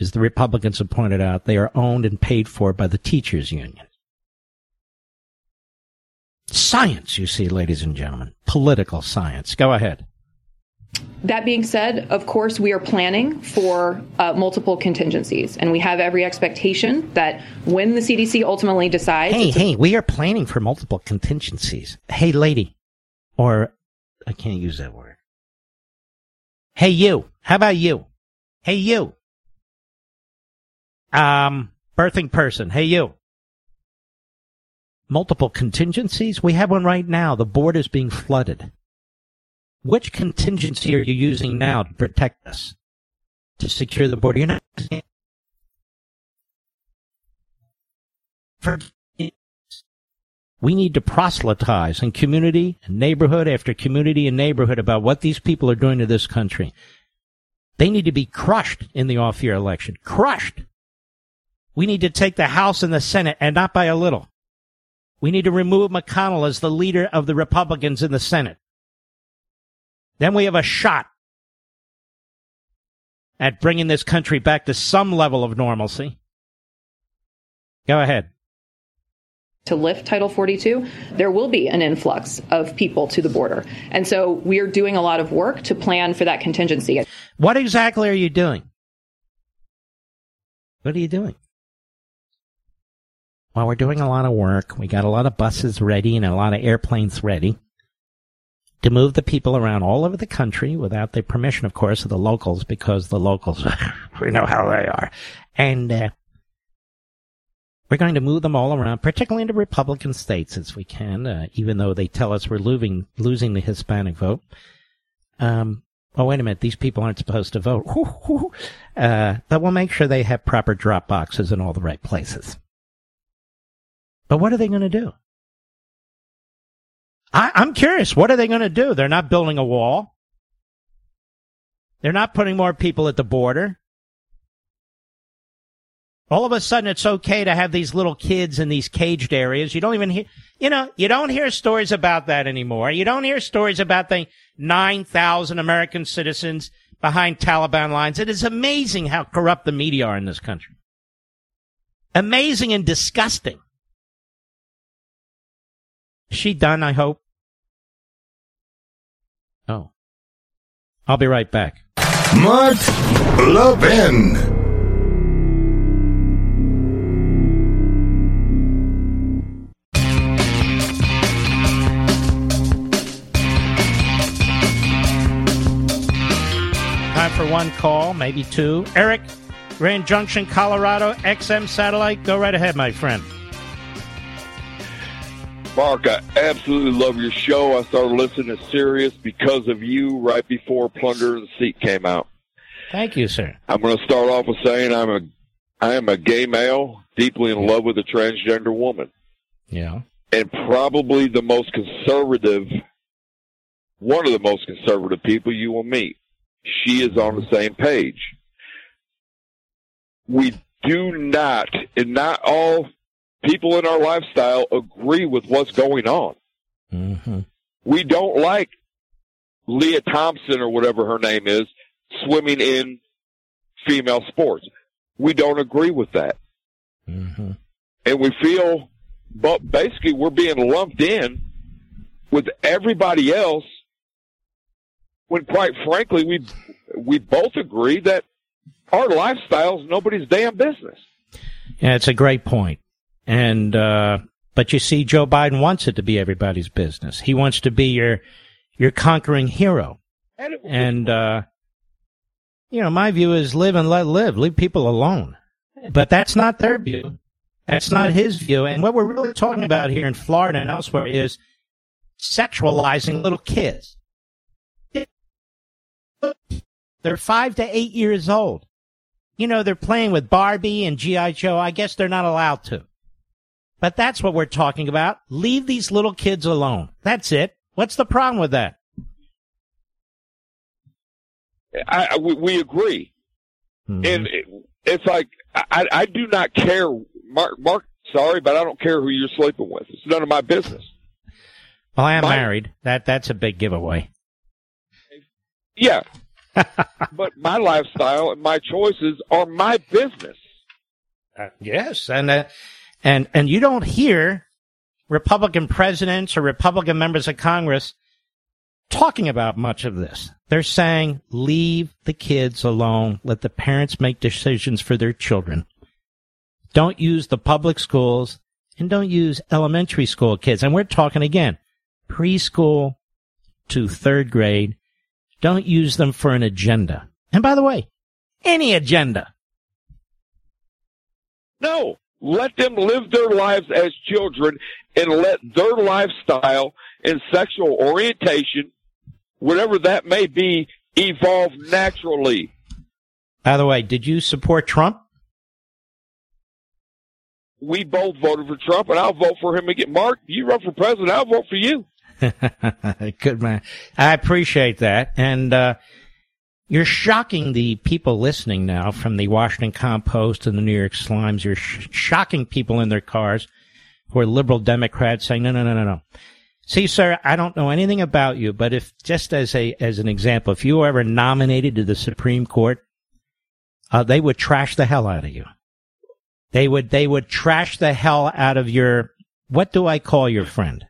[SPEAKER 1] as the Republicans have pointed out, they are owned and paid for by the teachers union. Science, you see, ladies and gentlemen. Political science. Go ahead.
[SPEAKER 12] That being said, of course, we are planning for uh, multiple contingencies, and we have every expectation that when the CDC ultimately decides.
[SPEAKER 1] Hey, hey, we are planning for multiple contingencies. Hey, lady. Or, I can't use that word. Hey, you. How about you? Hey, you. Um, birthing person. Hey, you. Multiple contingencies? We have one right now. The board is being flooded. Which contingency are you using now to protect us? To secure the border? You're not. We need to proselytize in community and neighborhood after community and neighborhood about what these people are doing to this country. They need to be crushed in the off year election. Crushed. We need to take the House and the Senate, and not by a little. We need to remove McConnell as the leader of the Republicans in the Senate. Then we have a shot at bringing this country back to some level of normalcy. Go ahead.
[SPEAKER 12] To lift Title 42, there will be an influx of people to the border. And so we are doing a lot of work to plan for that contingency.
[SPEAKER 1] What exactly are you doing? What are you doing? Well, we're doing a lot of work. We got a lot of buses ready and a lot of airplanes ready to move the people around all over the country without the permission, of course, of the locals, because the locals, we know how they are. And uh, we're going to move them all around, particularly into Republican states as we can, uh, even though they tell us we're losing, losing the Hispanic vote. Um, oh, wait a minute, these people aren't supposed to vote. uh, but we'll make sure they have proper drop boxes in all the right places. But what are they going to do? I, I'm curious. What are they going to do? They're not building a wall. They're not putting more people at the border. All of a sudden, it's okay to have these little kids in these caged areas. You don't even hear, you know, you don't hear stories about that anymore. You don't hear stories about the 9,000 American citizens behind Taliban lines. It is amazing how corrupt the media are in this country. Amazing and disgusting. Is she done, I hope? Oh. I'll be right back.
[SPEAKER 2] Mark Levin.
[SPEAKER 1] Time for one call, maybe two. Eric, Grand Junction, Colorado, XM satellite. Go right ahead, my friend.
[SPEAKER 13] Mark, I absolutely love your show. I started listening to Sirius because of you right before Plunder and Deceit came out.
[SPEAKER 1] Thank you, sir.
[SPEAKER 13] I'm going to start off with saying I'm a I am a gay male, deeply in love with a transgender woman.
[SPEAKER 1] Yeah.
[SPEAKER 13] And probably the most conservative one of the most conservative people you will meet. She is on the same page. We do not, and not all people in our lifestyle agree with what's going on.
[SPEAKER 1] Mm-hmm.
[SPEAKER 13] We don't like Leah Thompson or whatever her name is swimming in female sports. We don't agree with that.
[SPEAKER 1] Mm-hmm.
[SPEAKER 13] And we feel, but basically we're being lumped in with everybody else when quite frankly we we both agree that our lifestyle is nobody's damn business.
[SPEAKER 1] Yeah, it's a great point. And uh but you see Joe Biden wants it to be everybody's business. He wants to be your your conquering hero. And uh you know, my view is live and let live. Leave people alone. But that's not their view. That's not his view. And what we're really talking about here in Florida and elsewhere is sexualizing little kids. They're five to eight years old. You know, they're playing with Barbie and G.I. Joe. I guess they're not allowed to. But that's what we're talking about. Leave these little kids alone. That's it. What's the problem with that?
[SPEAKER 13] I, I we, we agree,
[SPEAKER 1] Mm-hmm.
[SPEAKER 13] and it, it's like I, I do not care, Mark. Mark, sorry, but I don't care who you're sleeping with. It's none of my business.
[SPEAKER 1] Well, I am
[SPEAKER 13] My-
[SPEAKER 1] married. That that's a big giveaway.
[SPEAKER 13] Yeah, but my lifestyle and my choices are my business.
[SPEAKER 1] Uh, yes, and uh, and and you don't hear Republican presidents or Republican members of Congress talking about much of this. They're saying leave the kids alone. Let the parents make decisions for their children. Don't use the public schools and don't use elementary school kids. And we're talking again, preschool to third grade. Don't use them for an agenda. And by the way, any agenda.
[SPEAKER 13] No, let them live their lives as children and let their lifestyle and sexual orientation, whatever that may be, evolve naturally.
[SPEAKER 1] By the way, did you support Trump?
[SPEAKER 13] We both voted for Trump, and I'll vote for him again. Mark, you run for president, I'll vote for you.
[SPEAKER 1] Good man. I appreciate that. And, uh, you're shocking the people listening now from the Washington Compost and the New York Slimes. You're sh- shocking people in their cars who are liberal Democrats saying, no, no, no, no, no. See, sir, I don't know anything about you, but if just as a, as an example, if you were ever nominated to the Supreme Court, uh, they would trash the hell out of you. They would, they would trash the hell out of your, what do I call your friend?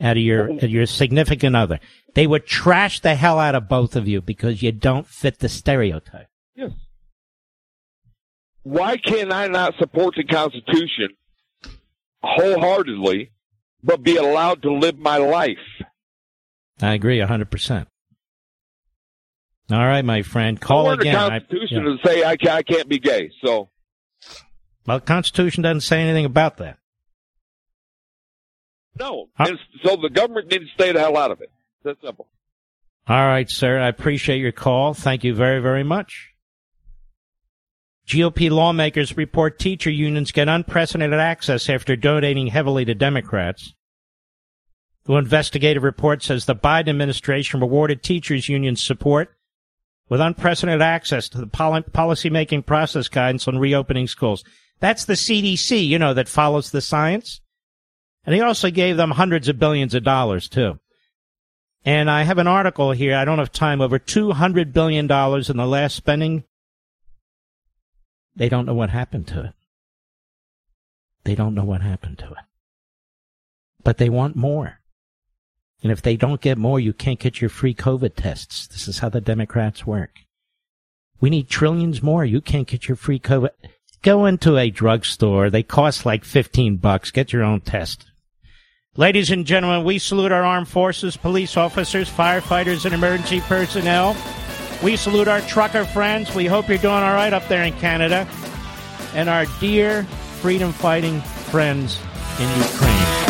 [SPEAKER 1] Out of your, your significant other. They would trash the hell out of both of you because you don't fit the stereotype.
[SPEAKER 13] Yes. Why can I not support the Constitution wholeheartedly, but be allowed to live my life?
[SPEAKER 1] I agree 100%. All right, my friend. Call
[SPEAKER 13] I
[SPEAKER 1] again.
[SPEAKER 13] the Constitution I, yeah. to say I, I can't be gay, so.
[SPEAKER 1] Well, the Constitution doesn't say anything about that.
[SPEAKER 13] No. Huh? So the government needs to stay the hell out of it. That's simple.
[SPEAKER 1] All right, sir. I appreciate your call. Thank you very, very much. GOP lawmakers report teacher unions get unprecedented access after donating heavily to Democrats. The investigative report says the Biden administration rewarded teachers unions support with unprecedented access to the policy-making process guidance on reopening schools. That's the CDC, you know, that follows the science. And he also gave them hundreds of billions of dollars too. And I have an article here. I don't have time. Over $200 billion in the last spending. They don't know what happened to it. They don't know what happened to it. But they want more. And if they don't get more, you can't get your free COVID tests. This is how the Democrats work. We need trillions more. You can't get your free COVID. Go into a drugstore. They cost like 15 bucks. Get your own test. Ladies and gentlemen, we salute our armed forces, police officers, firefighters, and emergency personnel. We salute our trucker friends. We hope you're doing all right up there in Canada. And our dear freedom fighting friends in Ukraine.